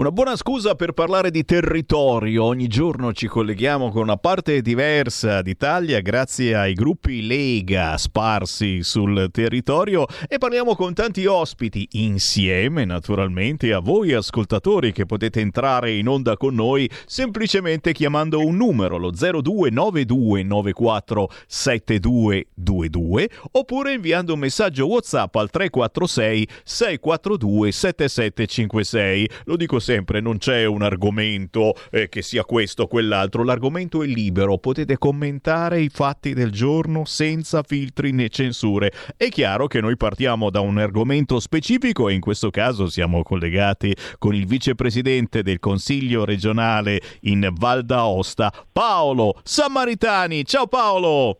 Una buona scusa per parlare di territorio. Ogni giorno ci colleghiamo con una parte diversa d'Italia grazie ai gruppi Lega sparsi sul territorio e parliamo con tanti ospiti insieme naturalmente a voi ascoltatori che potete entrare in onda con noi semplicemente chiamando un numero lo 0292947222 oppure inviando un messaggio WhatsApp al 346 642 7756. Lo dico sempre, non c'è un argomento eh, che sia questo o quell'altro, l'argomento è libero, potete commentare i fatti del giorno senza filtri né censure. È chiaro che noi partiamo da un argomento specifico e in questo caso siamo collegati con il vicepresidente del Consiglio regionale in Val d'Aosta, Paolo Sammaritani. Ciao Paolo!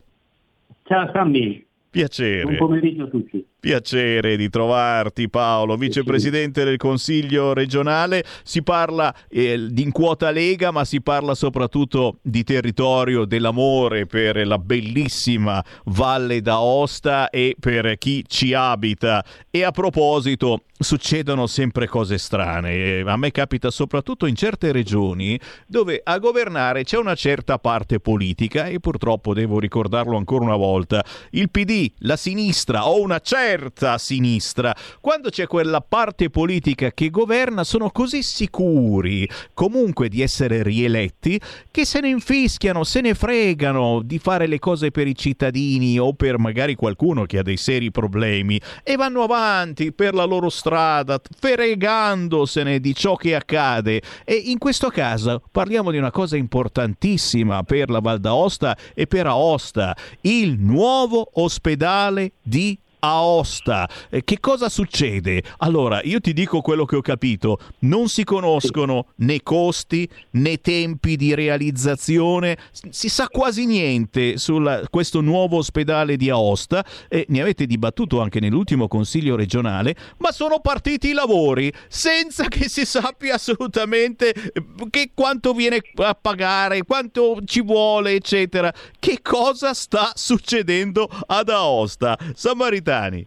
Ciao Sammy, Piacere. buon pomeriggio a tutti. Piacere di trovarti Paolo, vicepresidente del Consiglio regionale. Si parla eh, di in quota Lega, ma si parla soprattutto di territorio, dell'amore per la bellissima Valle d'Aosta e per chi ci abita. E a proposito, succedono sempre cose strane. Eh, A me capita soprattutto in certe regioni dove a governare c'è una certa parte politica e purtroppo devo ricordarlo ancora una volta. Il PD, la sinistra o una certa certa sinistra. Quando c'è quella parte politica che governa, sono così sicuri comunque di essere rieletti che se ne infischiano, se ne fregano di fare le cose per i cittadini o per magari qualcuno che ha dei seri problemi e vanno avanti per la loro strada, fregandosene di ciò che accade. E in questo caso parliamo di una cosa importantissima per la Val d'Aosta e per Aosta, il nuovo ospedale di Aosta. Eh, che cosa succede? Allora, io ti dico quello che ho capito. Non si conoscono né costi né tempi di realizzazione, si sa quasi niente su questo nuovo ospedale di Aosta e ne avete dibattuto anche nell'ultimo consiglio regionale, ma sono partiti i lavori senza che si sappia assolutamente eh, che quanto viene a pagare, quanto ci vuole, eccetera. Che cosa sta succedendo ad Aosta? Samaritano Gaetani.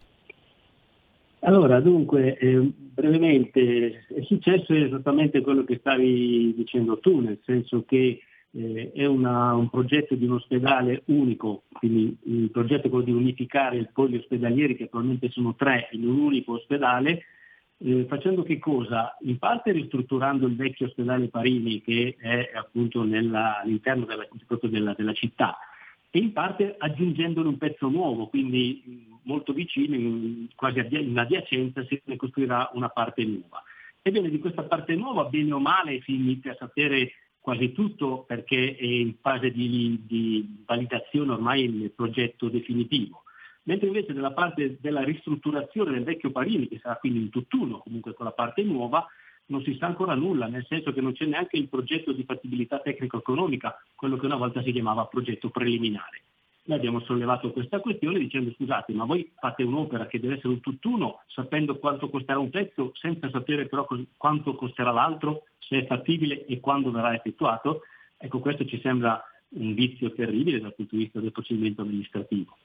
Allora, dunque, eh, brevemente, è successo esattamente quello che stavi dicendo tu, nel senso che eh, è una, un progetto di un ospedale unico, quindi il progetto è quello di unificare i poli ospedalieri, che attualmente sono tre, in un unico ospedale, eh, facendo che cosa? In parte ristrutturando il vecchio ospedale Parini, che è appunto nella, all'interno della, della, della città, e in parte aggiungendone un pezzo nuovo, quindi molto vicino, in, quasi in adiacenza, si costruirà una parte nuova. Ebbene, di questa parte nuova, bene o male, si inizia a sapere quasi tutto perché è in fase di, di validazione ormai il progetto definitivo. Mentre invece nella parte della ristrutturazione del vecchio Parini, che sarà quindi un tutt'uno comunque con la parte nuova, non si sa ancora nulla, nel senso che non c'è neanche il progetto di fattibilità tecnico-economica, quello che una volta si chiamava progetto preliminare. Noi abbiamo sollevato questa questione dicendo scusate, ma voi fate un'opera che deve essere un tutt'uno sapendo quanto costerà un pezzo, senza sapere però quanto costerà l'altro, se è fattibile e quando verrà effettuato. Ecco, questo ci sembra un vizio terribile dal punto di vista del procedimento amministrativo.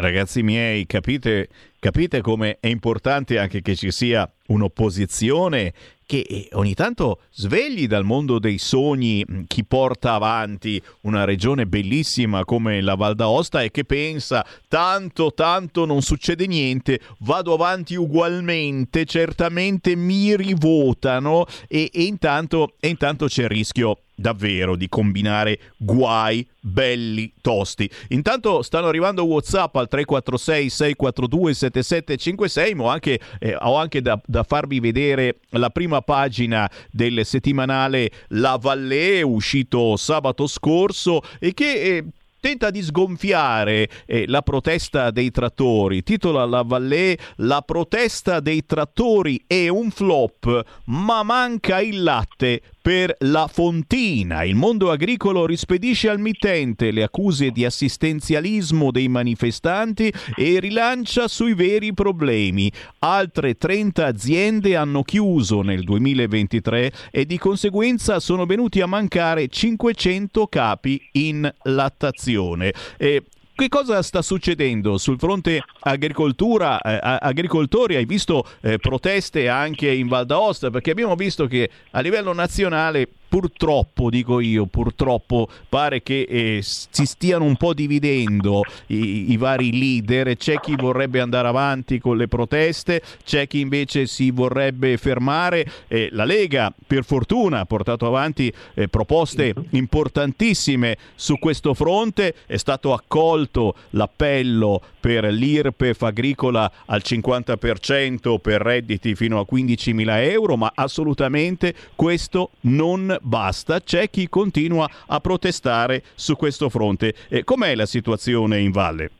Ragazzi miei, capite, capite come è importante anche che ci sia un'opposizione che eh, ogni tanto svegli dal mondo dei sogni chi porta avanti una regione bellissima come la Val d'Aosta e che pensa tanto tanto non succede niente, vado avanti ugualmente, certamente mi rivotano e, e, intanto, e intanto c'è il rischio davvero di combinare guai belli tosti. Intanto stanno arrivando WhatsApp al 346 642 7756, ma ho anche, eh, ho anche da, da, farvi vedere la prima pagina del settimanale La Vallée, uscito sabato scorso e che eh, tenta di sgonfiare eh, la protesta dei trattori. Titola la Vallée La protesta dei trattori è un flop, ma manca il latte per la Fontina. Il mondo agricolo rispedisce al mittente le accuse di assistenzialismo dei manifestanti e rilancia sui veri problemi. Altre 30 aziende hanno chiuso nel 2023 e di conseguenza sono venuti a mancare 500 capi in lattazione. E che cosa sta succedendo sul fronte agricoltura, eh, agricoltori? Hai visto eh, proteste anche in Val d'Aosta? Perché abbiamo visto che a livello nazionale purtroppo, dico io, purtroppo pare che eh, si stiano un po' dividendo i, i, vari leader, c'è chi vorrebbe andare avanti con le proteste, c'è chi invece si vorrebbe fermare. Eh, la Lega, per fortuna, ha portato avanti eh, proposte importantissime su questo fronte, è stato accolto l'appello per l'IRPEF agricola al 50% per redditi fino a 15.000 euro, ma assolutamente questo non basta, c'è chi continua a protestare su questo fronte. Eh, com'è la situazione in Valle?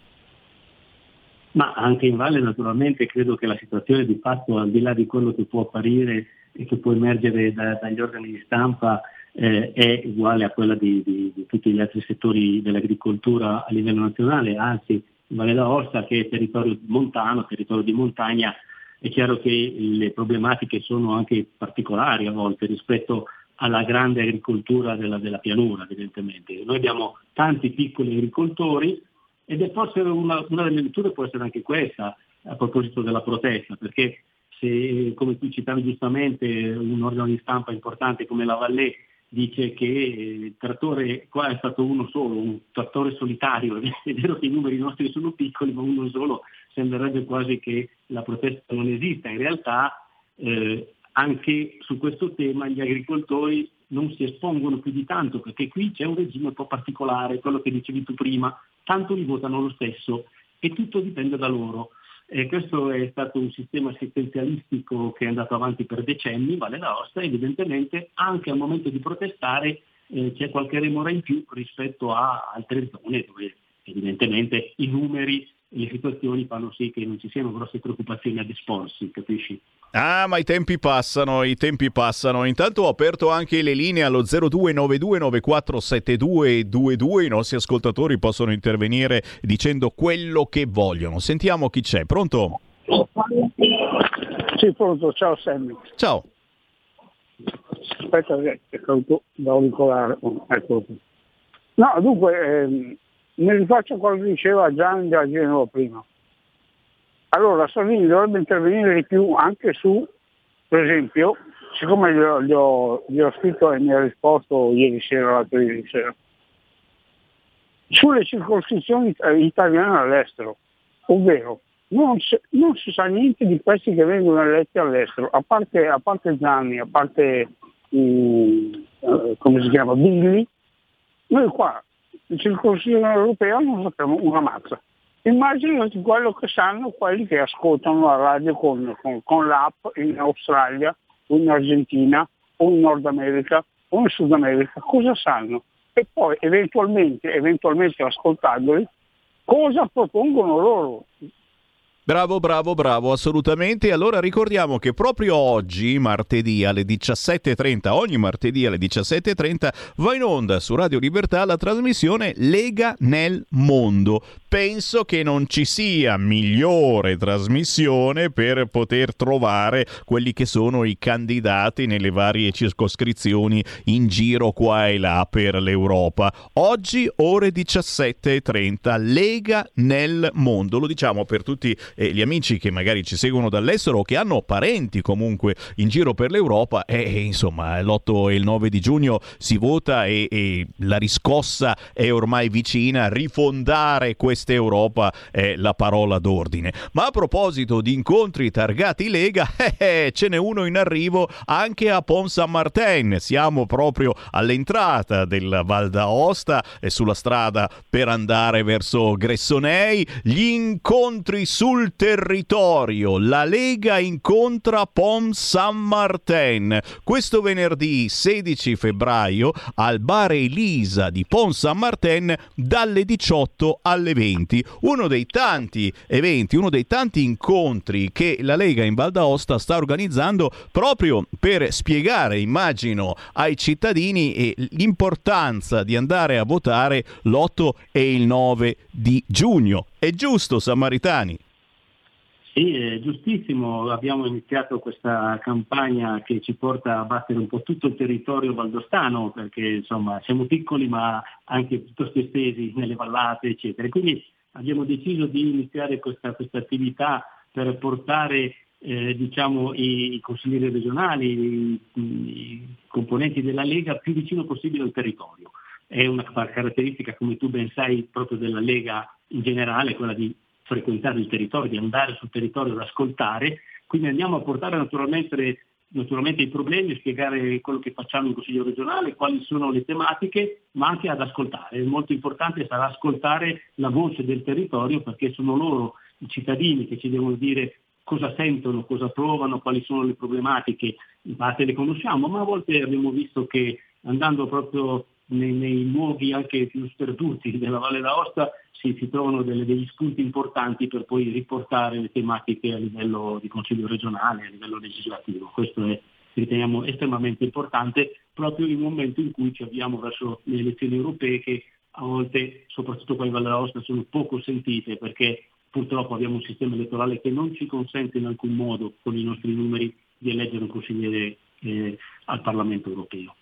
Ma anche in Valle naturalmente credo che la situazione di fatto, al di là di quello che può apparire e che può emergere da, dagli organi di stampa, eh, è uguale a quella di, di, di, tutti gli altri settori dell'agricoltura a livello nazionale, anzi in Valle d'Aosta che è territorio montano, territorio di montagna, è chiaro che le problematiche sono anche particolari a volte rispetto alla grande agricoltura della, della pianura, evidentemente. Noi abbiamo tanti piccoli agricoltori ed è forse una, una delle letture può essere anche questa a proposito della protesta, perché se, come tu citavi giustamente, un organo di stampa importante come la Vallée dice che il trattore qua è stato uno solo, un trattore solitario, è vero che i numeri nostri sono piccoli, ma uno solo sembrerebbe quasi che la protesta non esista. In realtà eh, anche su questo tema gli agricoltori non si espongono più di tanto perché qui c'è un regime un po' particolare, quello che dicevi tu prima, tanto li votano lo stesso e tutto dipende da loro. E questo è stato un sistema assistenzialistico che è andato avanti per decenni, Valle d'Aosta, evidentemente anche al momento di protestare eh, c'è qualche remora in più rispetto a altre zone dove evidentemente i numeri le situazioni fanno sì che non ci siano grosse preoccupazioni ad esporsi, capisci? Ah, ma i tempi passano, i tempi passano. Intanto ho aperto anche le linee allo 0292947222. I nostri ascoltatori possono intervenire dicendo quello che vogliono. Sentiamo chi c'è. Pronto? Sì, pronto. Ciao Sammy. Ciao. Aspetta che è caduto da auricolare. Oh, Eccolo qui. No, dunque, ehm, mi rifaccio che diceva Gianni da Genova prima. Allora Salvini dovrebbe intervenire di più anche su, per esempio, siccome gli ho, gli ho- gli ho scritto e mi ha risposto ieri sera, l'altro ieri sera, sulle circoscrizioni italiane all'estero, ovvero non non si sa niente di questi che vengono eletti all'estero, a parte, a parte Zanni, a parte mm, eh, come si chiama, Billy, noi qua in circoscrizione europea non sappiamo una mazza. Immaginati quello che sanno quelli che ascoltano la radio con, con- con l'app in Australia o in Argentina o in Nord America o in Sud America, cosa sanno? E poi eventualmente, eventualmente ascoltandoli, cosa propongono loro? Bravo, bravo, bravo, assolutamente. Allora ricordiamo che proprio oggi, martedì alle 17.30, ogni martedì alle 17.30, va in onda su Radio Libertà la trasmissione Lega nel Mondo. Penso che non ci sia migliore trasmissione per poter trovare quelli che sono i candidati nelle varie circoscrizioni in giro qua e là per l'Europa. Oggi ore 17.30, Lega nel Mondo. Lo diciamo per tutti eh, gli amici che magari ci seguono dall'estero o che hanno parenti comunque in giro per l'Europa. E e, insomma, l'8 e il 9 di giugno si vota e, e la riscossa è ormai vicina. Rifondare questa Europa è la parola d'ordine. Ma a proposito di incontri targati Lega, eh, ce n'è uno in arrivo anche a Pont San Martin. Siamo proprio all'entrata della Val d'Aosta e sulla strada per andare verso Gressonei. Gli incontri sul territorio. La Lega incontra Pont San Martin. Questo venerdì 16 febbraio al bar Elisa di Pont San Martin dalle 18 alle 20. Uno dei tanti eventi, uno dei tanti incontri che la Lega in Val d'Aosta sta organizzando proprio per spiegare, immagino, ai cittadini eh, l'importanza di andare a votare l'8 e il 9 di giugno. È giusto, Samaritani? Sì, è giustissimo, abbiamo iniziato questa campagna che ci porta a battere un po' tutto il territorio valdostano, perché insomma siamo piccoli ma anche piuttosto estesi nelle vallate, eccetera. Quindi abbiamo deciso di iniziare questa, questa attività per portare eh, diciamo, i, i consiglieri regionali, i, i componenti della Lega più vicino possibile al territorio. È una caratteristica, come tu ben sai, proprio della Lega in generale, quella di frequentare il territorio, di andare sul territorio ad ascoltare, quindi andiamo a portare naturalmente, naturalmente i problemi, a spiegare quello che facciamo in Consiglio regionale, quali sono le tematiche, ma anche ad ascoltare. Molto importante sarà ascoltare la voce del territorio perché sono loro i cittadini che ci devono dire cosa sentono, cosa provano, quali sono le problematiche, in parte le conosciamo, ma a volte abbiamo visto che andando proprio nei, nei luoghi anche più sperduti della Valle d'Aosta si, si trovano delle- degli spunti importanti per poi riportare le tematiche a livello di Consiglio regionale, a livello legislativo. Questo è, riteniamo estremamente importante proprio in un momento in cui ci avviamo verso le elezioni europee che a volte, soprattutto qua in Valle d'Aosta, sono poco sentite perché purtroppo abbiamo un sistema elettorale che non ci consente in alcun modo, con i nostri numeri, di eleggere un consigliere eh, al Parlamento europeo.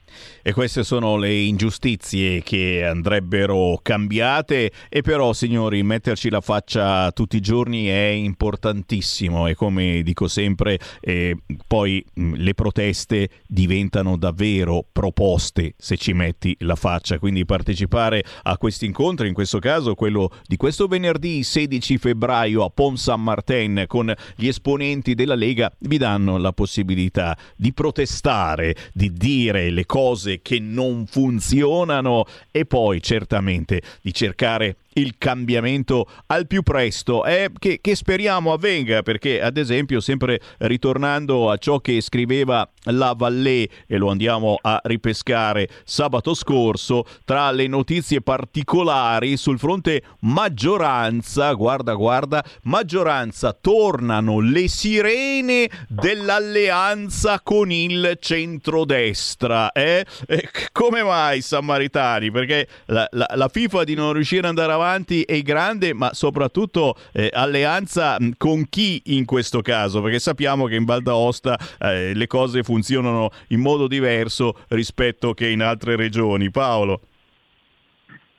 E queste sono le ingiustizie che andrebbero cambiate. E però signori metterci la faccia tutti i giorni è importantissimo. E come dico sempre eh, poi mh, le proteste diventano davvero proposte se ci metti la faccia. Quindi partecipare a questi incontri in questo caso quello di questo venerdì 16 febbraio a Pont San Martin con gli esponenti della Lega vi danno la possibilità di protestare di dire le cose che non funzionano e poi certamente di cercare il cambiamento al più presto eh, che, che, speriamo avvenga perché ad esempio sempre ritornando a ciò che scriveva la Vallée e lo andiamo a ripescare sabato scorso tra le notizie particolari sul fronte maggioranza guarda guarda maggioranza tornano le sirene dell'alleanza con il centrodestra eh? come mai Sammaritani perché la, la, la FIFA di non riuscire ad andare avanti avanti e grande, ma soprattutto eh, alleanza con chi in questo caso? Perché sappiamo che in Val d'Aosta eh, le cose funzionano in modo diverso rispetto che in altre regioni. Paolo.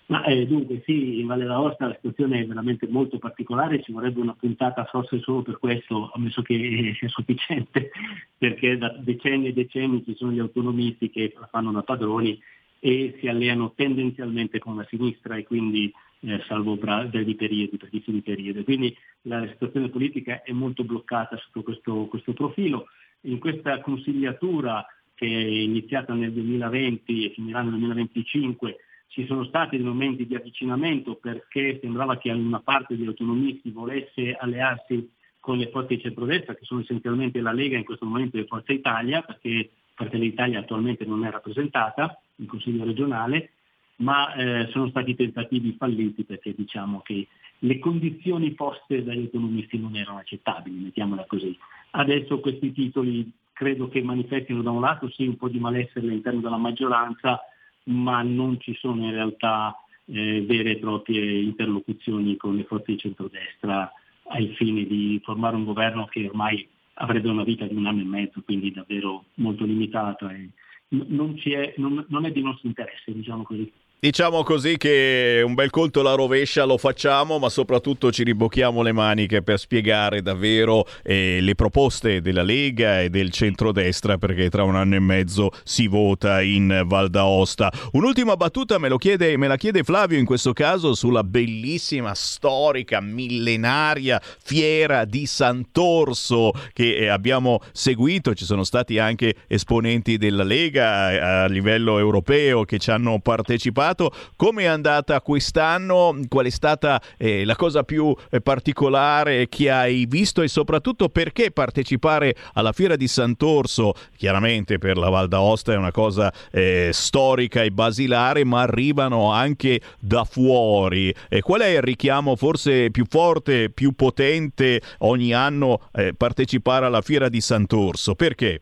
Ma, eh, dunque sì, in Valle d'Aosta la situazione è veramente molto particolare, ci vorrebbe una puntata forse solo per questo, ammesso che sia sufficiente, perché da decenni e decenni ci sono gli autonomisti che la fanno da padroni e si alleano tendenzialmente con la sinistra e quindi eh, salvo brevi periodi, pochissimi periodi. Quindi la situazione politica è molto bloccata sotto questo, questo profilo. In questa consigliatura che è iniziata nel 2020 e finirà nel 2025 ci sono stati dei momenti di avvicinamento perché sembrava che una parte degli autonomisti volesse allearsi con le forze di centrodestra, che sono essenzialmente la Lega in questo momento e Forza Italia, perché Fratelli d'Italia attualmente non è rappresentata in Consiglio regionale, ma eh, sono stati tentativi falliti perché diciamo che le condizioni poste dagli economisti non erano accettabili, mettiamola così. Adesso questi titoli credo che manifestino da un lato sì un po' di malessere all'interno della maggioranza, ma non ci sono in realtà eh, vere e proprie interlocuzioni con le forze di centrodestra ai fini di formare un governo che ormai avrebbe una vita di un anno e mezzo, quindi davvero molto limitata e non, è, non, non è di nostro interesse, diciamo così. Diciamo così che un bel colto alla rovescia lo facciamo, ma soprattutto ci ribocchiamo le maniche per spiegare davvero eh, le proposte della Lega e del centrodestra, perché tra un anno e mezzo si vota in Val d'Aosta. Un'ultima battuta me, chiede, me la chiede Flavio in questo caso sulla bellissima, storica, millenaria fiera di Sant'Orso che eh, abbiamo seguito. Ci sono stati anche esponenti della Lega eh, a livello europeo che ci hanno partecipato passato. Come è andata quest'anno? Qual è stata eh, la cosa più eh, particolare che hai visto e soprattutto perché partecipare alla fiera di Sant'Orso? Chiaramente per la Val d'Aosta è una cosa eh, storica e basilare, ma arrivano anche da fuori. qual è il richiamo forse più forte, più potente ogni anno eh, partecipare alla fiera di Sant'Orso? Perché?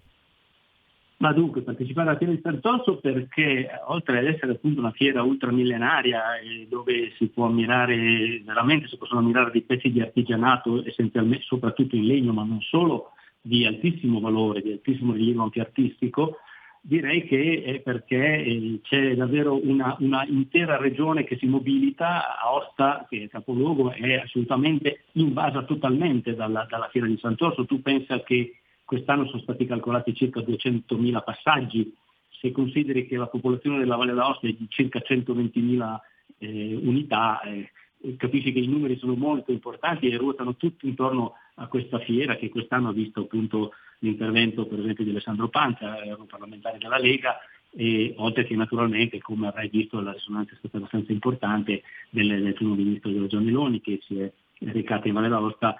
Ma dunque partecipare alla fiera di Sant'Orso perché oltre ad essere appunto una fiera ultramillenaria eh, dove si può ammirare, veramente si possono ammirare dei pezzi di artigianato essenzialmente, soprattutto in legno, ma non solo, di altissimo valore, di altissimo rilievo anche artistico, direi che è perché eh, c'è davvero una, una, intera regione che si mobilita, Aosta, che è capoluogo, è assolutamente invasa totalmente dalla, dalla fiera di Sant'Orso. Tu pensa che quest'anno sono stati calcolati circa 200.000 passaggi, se consideri che la popolazione della Valle d'Aosta è di circa 120.000 eh, unità, eh, capisci che i numeri sono molto importanti e ruotano tutti intorno a questa fiera che quest'anno ha visto appunto l'intervento per esempio di Alessandro Panza, un parlamentare della Lega, e oltre che naturalmente, come avrai visto, la risonanza è stata abbastanza importante del, del primo ministro Giorgio Meloni che si è recato in Valle d'Aosta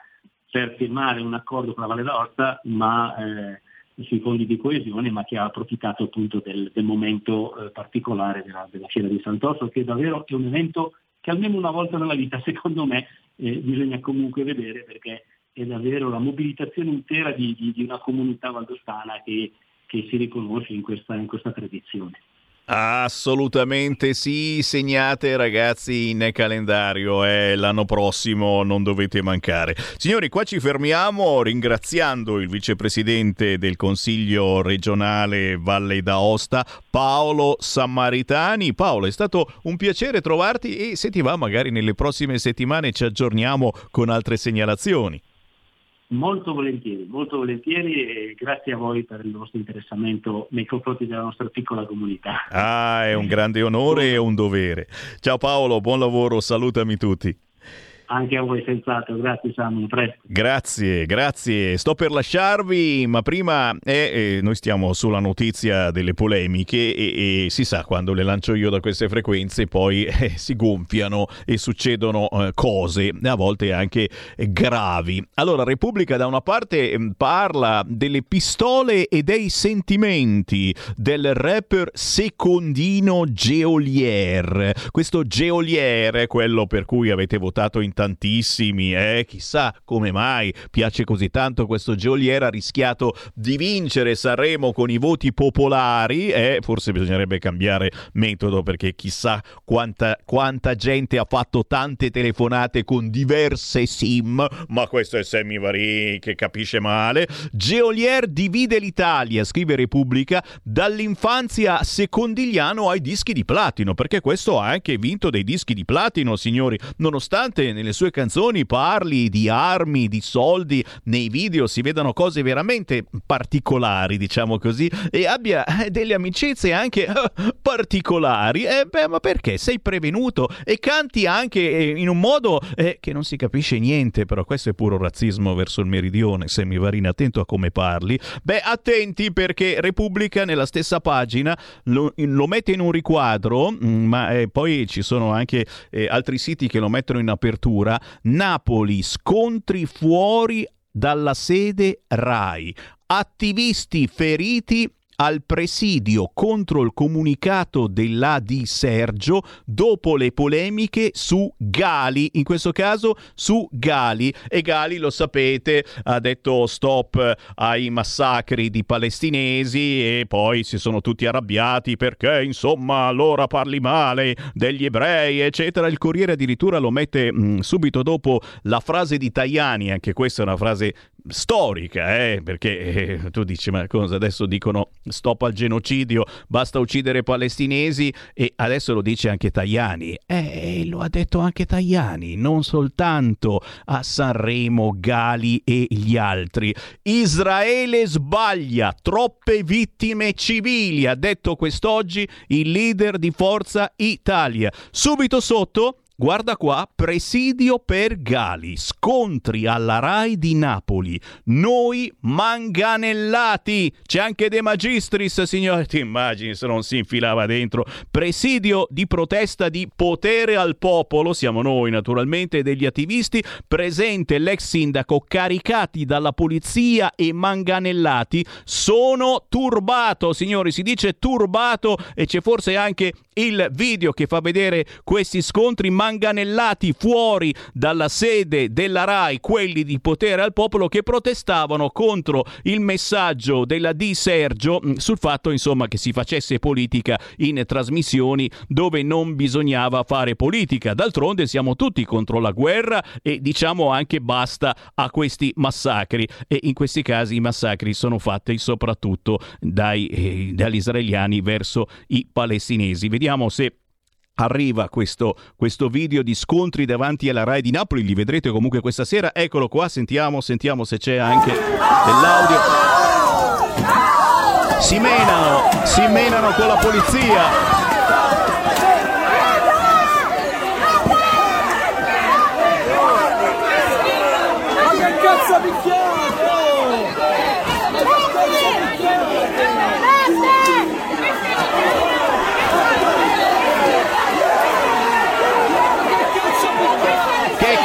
per firmare un accordo con la Valle d'Aosta, ma eh, sui fondi di coesione, ma che ha approfittato appunto del, del momento eh, particolare della, della, Fiera di Sant'Orso, che davvero è un evento che almeno una volta nella vita, secondo me, eh, bisogna comunque vedere perché è davvero la mobilitazione intera di, di, di una comunità valdostana che, che si riconosce in questa, in questa tradizione. Assolutamente sì, segnate ragazzi in calendario, eh, l'anno prossimo non dovete mancare. Signori, qua ci fermiamo ringraziando il vicepresidente del Consiglio regionale Valle d'Aosta, Paolo Sammaritani. Paolo, è stato un piacere trovarti e se ti va magari nelle prossime settimane ci aggiorniamo con altre segnalazioni. Molto volentieri, molto volentieri e grazie a voi per il vostro interessamento nei confronti della nostra piccola comunità. Ah, è un grande onore e un dovere. Ciao Paolo, buon lavoro, salutami tutti. Anche a voi senz'altro, grazie Samu, presto. Grazie, grazie. Sto per lasciarvi, ma prima eh, eh, noi stiamo sulla notizia delle polemiche e, e, si sa quando le lancio io da queste frequenze poi eh, si gonfiano e succedono eh, cose, a volte anche gravi. Allora, Repubblica da una parte eh, parla delle pistole e dei sentimenti del rapper secondino Geolier. Questo Geolier è quello per cui avete votato in tantissimi, eh? chissà come mai piace così tanto questo Geolier, ha rischiato di vincere Sanremo con i voti popolari, eh? forse bisognerebbe cambiare metodo perché chissà quanta, quanta gente ha fatto tante telefonate con diverse sim, ma questo è Sammy Varin che capisce male. Geolier divide l'Italia, scrive Repubblica, dall'infanzia secondigliano ai dischi di platino, perché questo ha anche vinto dei dischi di platino, signori, nonostante nelle sue canzoni parli di armi, di soldi, nei video si vedono cose veramente particolari, diciamo così, e abbia eh, delle amicizie anche eh, particolari. Eh, beh, ma perché? Sei prevenuto e canti anche eh, in un modo eh, che non si capisce niente, però questo è puro razzismo verso il meridione, se mi varina attento a come parli. Beh, attenti perché Repubblica nella stessa pagina lo, lo mette in un riquadro, mm, ma poi ci sono anche altri siti che lo mettono in apertura Napoli, scontri fuori dalla sede RAI, attivisti feriti al presidio contro il comunicato della di Sergio dopo le polemiche su Gali, in questo caso su Gali. E Gali, lo sapete, ha detto stop ai massacri di palestinesi e poi si sono tutti arrabbiati perché, insomma, allora parli male degli ebrei, eccetera. Il Corriere addirittura lo mette mh, subito dopo la frase di Tajani, anche questa è una frase storica, eh? perché eh, tu dici ma cosa adesso dicono stop al genocidio, basta uccidere palestinesi e adesso lo dice anche Tajani. Eh, lo ha detto anche Tajani, non soltanto a Sanremo, Gali e gli altri. Israele sbaglia, troppe vittime civili, ha detto quest'oggi il leader di Forza Italia. Subito sotto Guarda qua, presidio per Gali, scontri alla RAI di Napoli, noi manganellati, c'è anche De Magistris, signore, ti immagini se non si infilava dentro, presidio di protesta di potere al popolo, siamo noi naturalmente, degli attivisti, presente l'ex sindaco, caricati dalla polizia e manganellati, sono turbato, signori, si dice turbato e c'è forse anche il video che fa vedere questi scontri manganellati fuori dalla sede della RAI, quelli di potere al popolo che protestavano contro il messaggio della Di Sergio mm, sul fatto insomma che si facesse politica in trasmissioni dove non bisognava fare politica. D'altronde siamo tutti contro la guerra e diciamo anche basta a questi massacri e in questi casi i massacri sono fatti soprattutto dai, eh, dagli israeliani verso i palestinesi. Vediamo se arriva questo, questo, video di scontri davanti alla RAI di Napoli, li vedrete comunque questa sera. Eccolo qua, sentiamo, sentiamo se c'è anche dell'audio. Si menano, si menano con la polizia. Ma che cazzo picchiate?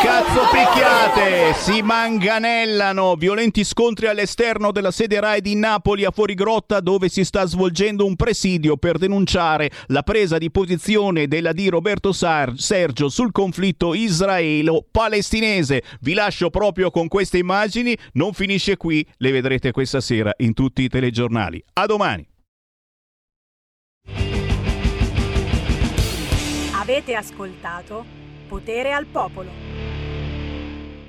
cazzo Si manganellano violenti scontri all'esterno della sede RAI di Napoli a Fuorigrotta dove si sta svolgendo un presidio per denunciare la presa di posizione della di Roberto Sar- Sergio sul conflitto israelo-palestinese. Vi lascio proprio con queste immagini, non finisce qui, le vedrete questa sera in tutti i telegiornali. A domani! Avete ascoltato Potere al Popolo.